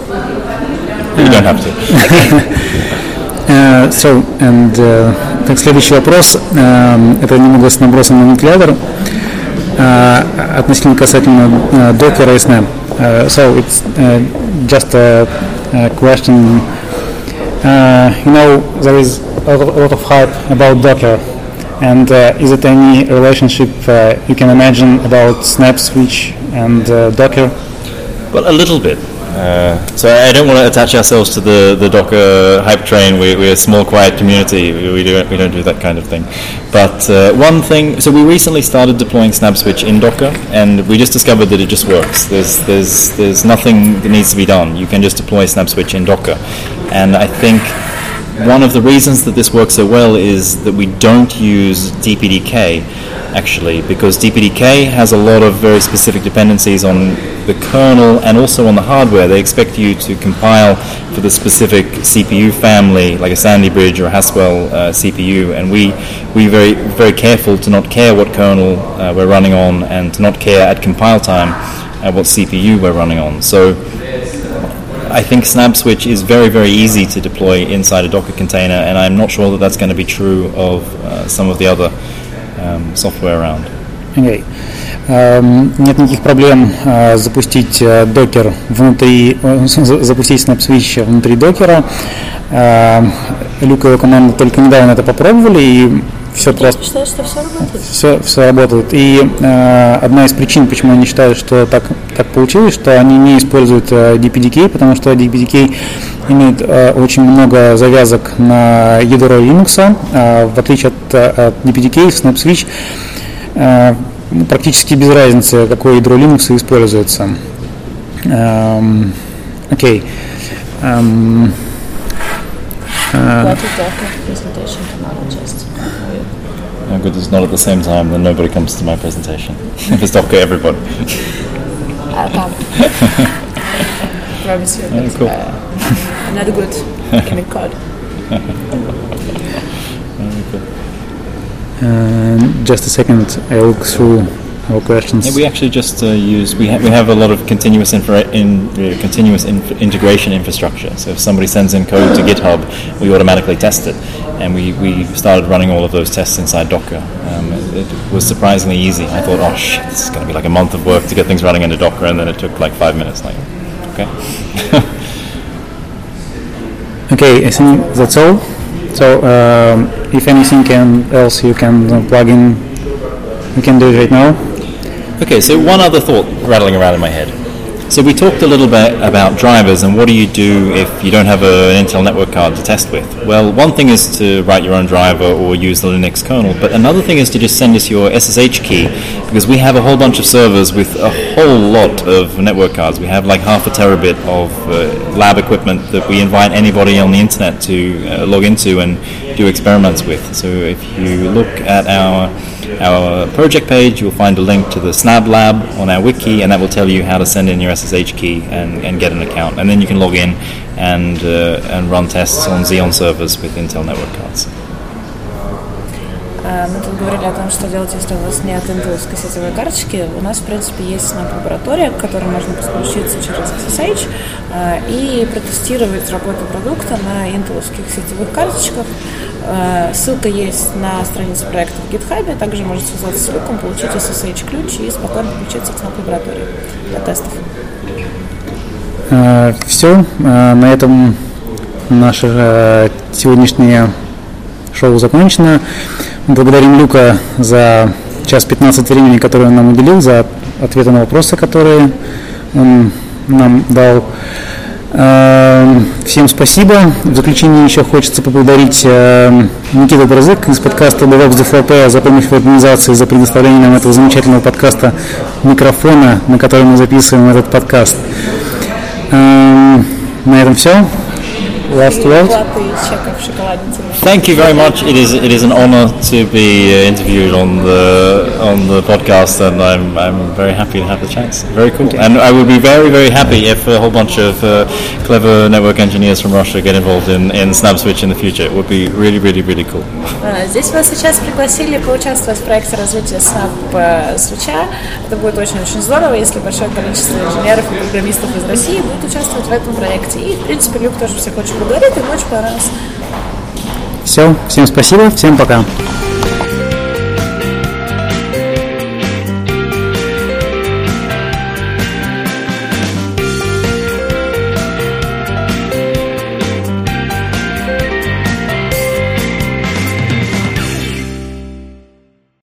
You don't have to. Э, so, and, э, так, следующий вопрос, это немного с набросом на э, относительно касательно и So, it's just a, a question. You know, there is a lot of hype about Docker. And uh, is it any relationship uh, you can imagine about Snabb, Switch, and uh, Docker? Well, a little bit. Uh, so I don't want to attach ourselves to the, the Docker hype train. We, we're a small, quiet community. We, we, do, we don't do that kind of thing. But uh, one thing, so we recently started deploying SnabbSwitch in Docker, and we just discovered that it just works. There's, there's, there's nothing that needs to be done. You can just deploy SnabbSwitch in Docker. And I think one of the reasons that this works so well is that we don't use DPDK actually, because DPDK has a lot of very specific dependencies on the kernel and also on the hardware. They expect you to compile for the specific CPU family, like a Sandy Bridge or a Haswell uh, CPU, and we we very very careful to not care what kernel uh, we're running on and to not care at compile time uh, what CPU we're running on. So. I think SnabbSwitch is very, very easy to deploy inside a Docker container, and I'm not sure that that's going to be true of uh, some of the other software around. Okay. Um, нет никаких проблем uh, запустить uh, докер внутри, uh, запустить SnapSwitch внутри докера. Uh, Люк и его команда только недавно это попробовали, и все просто... Считаю, что все работает. Все, все работает. И э, одна из причин, почему они считают, что так, так получилось, что они не используют э, DPDK, потому что DPDK имеет э, очень много завязок на ядро Linux. Э, в отличие от, от DPDK, в SnapSwitch э, практически без разницы, какое ядро Linux используется. Эм, окей. Um, uh, No good, it's not at the same time, then nobody comes to my presentation. if it's Docker, everybody. I'll come. Promise you. Yeah, cool. Uh, not good. Can it code. Uh, just a second, I look through our questions. Yeah, we actually just uh, use we, ha- we have a lot of continuous infra- in uh, continuous inf- integration infrastructure. So if somebody sends in code to GitHub, we automatically test it, and we, we started running all of those tests inside Docker. Um, it, it, was surprisingly easy. I thought, oh shit, this is going to be like a month of work to get things running into Docker, and then it took like five minutes. Like, okay. okay, I think that's all. So um, if anything can, else you can plug in, we can do it right now. Okay, so one other thought rattling around in my head. So we talked a little bit about drivers and what do you do if you don't have a, an Intel network card to test with? Well, one thing is to write your own driver or use the Linux kernel, but another thing is to just send us your SSH key because we have a whole bunch of servers with a whole lot of network cards. We have like half a terabit of uh, lab equipment that we invite anybody on the internet to uh, log into and do experiments with. So if you look at our our project page, you'll find a link to the Snabb Lab on our wiki, and that will tell you how to send in your SSH key and, and get an account. And then you can log in and, uh, and run tests on Xeon servers with Intel network cards. Э, мы тут говорили о том, что делать, если у вас нет интеловской сетевой карточки. У нас, в принципе, есть снап-лаборатория, к которой можно подключиться через SSH э, и протестировать работу продукта на интеловских сетевых карточках. Э, ссылка есть на странице проекта в GitHub. Также можете связаться с Люком, получить SSH-ключ и спокойно подключиться к снап-лаборатории для тестов. Все, на этом наше сегодняшнее шоу закончено. Благодарим Люка за час 15 времени, которое он нам уделил, за ответы на вопросы, которые он нам дал. Эм, всем спасибо. В заключение еще хочется поблагодарить эм, Никиту Борзык из подкаста DevOps DFLP за помощь в организации, за предоставление нам этого замечательного подкаста микрофона, на котором мы записываем этот подкаст. Эм, на этом все. last words. Thank you very much. It is it is an honor to be uh, interviewed on the on the podcast, and I'm I'm very happy to have the chance. Very cool, and I would be very very happy if a whole bunch of uh, clever network engineers from Russia get involved in in SnabbSwitch in the future. It would be really really really cool. Uh, здесь вас сейчас пригласили поучаствовать в проекте развития Snabb э, Switch. Это будет очень очень здорово, если большое количество инженеров и программистов из России будут участвовать в этом проекте. И в принципе Люк тоже всех очень благодарит, и очень понравился. Все, всем спасибо, всем пока.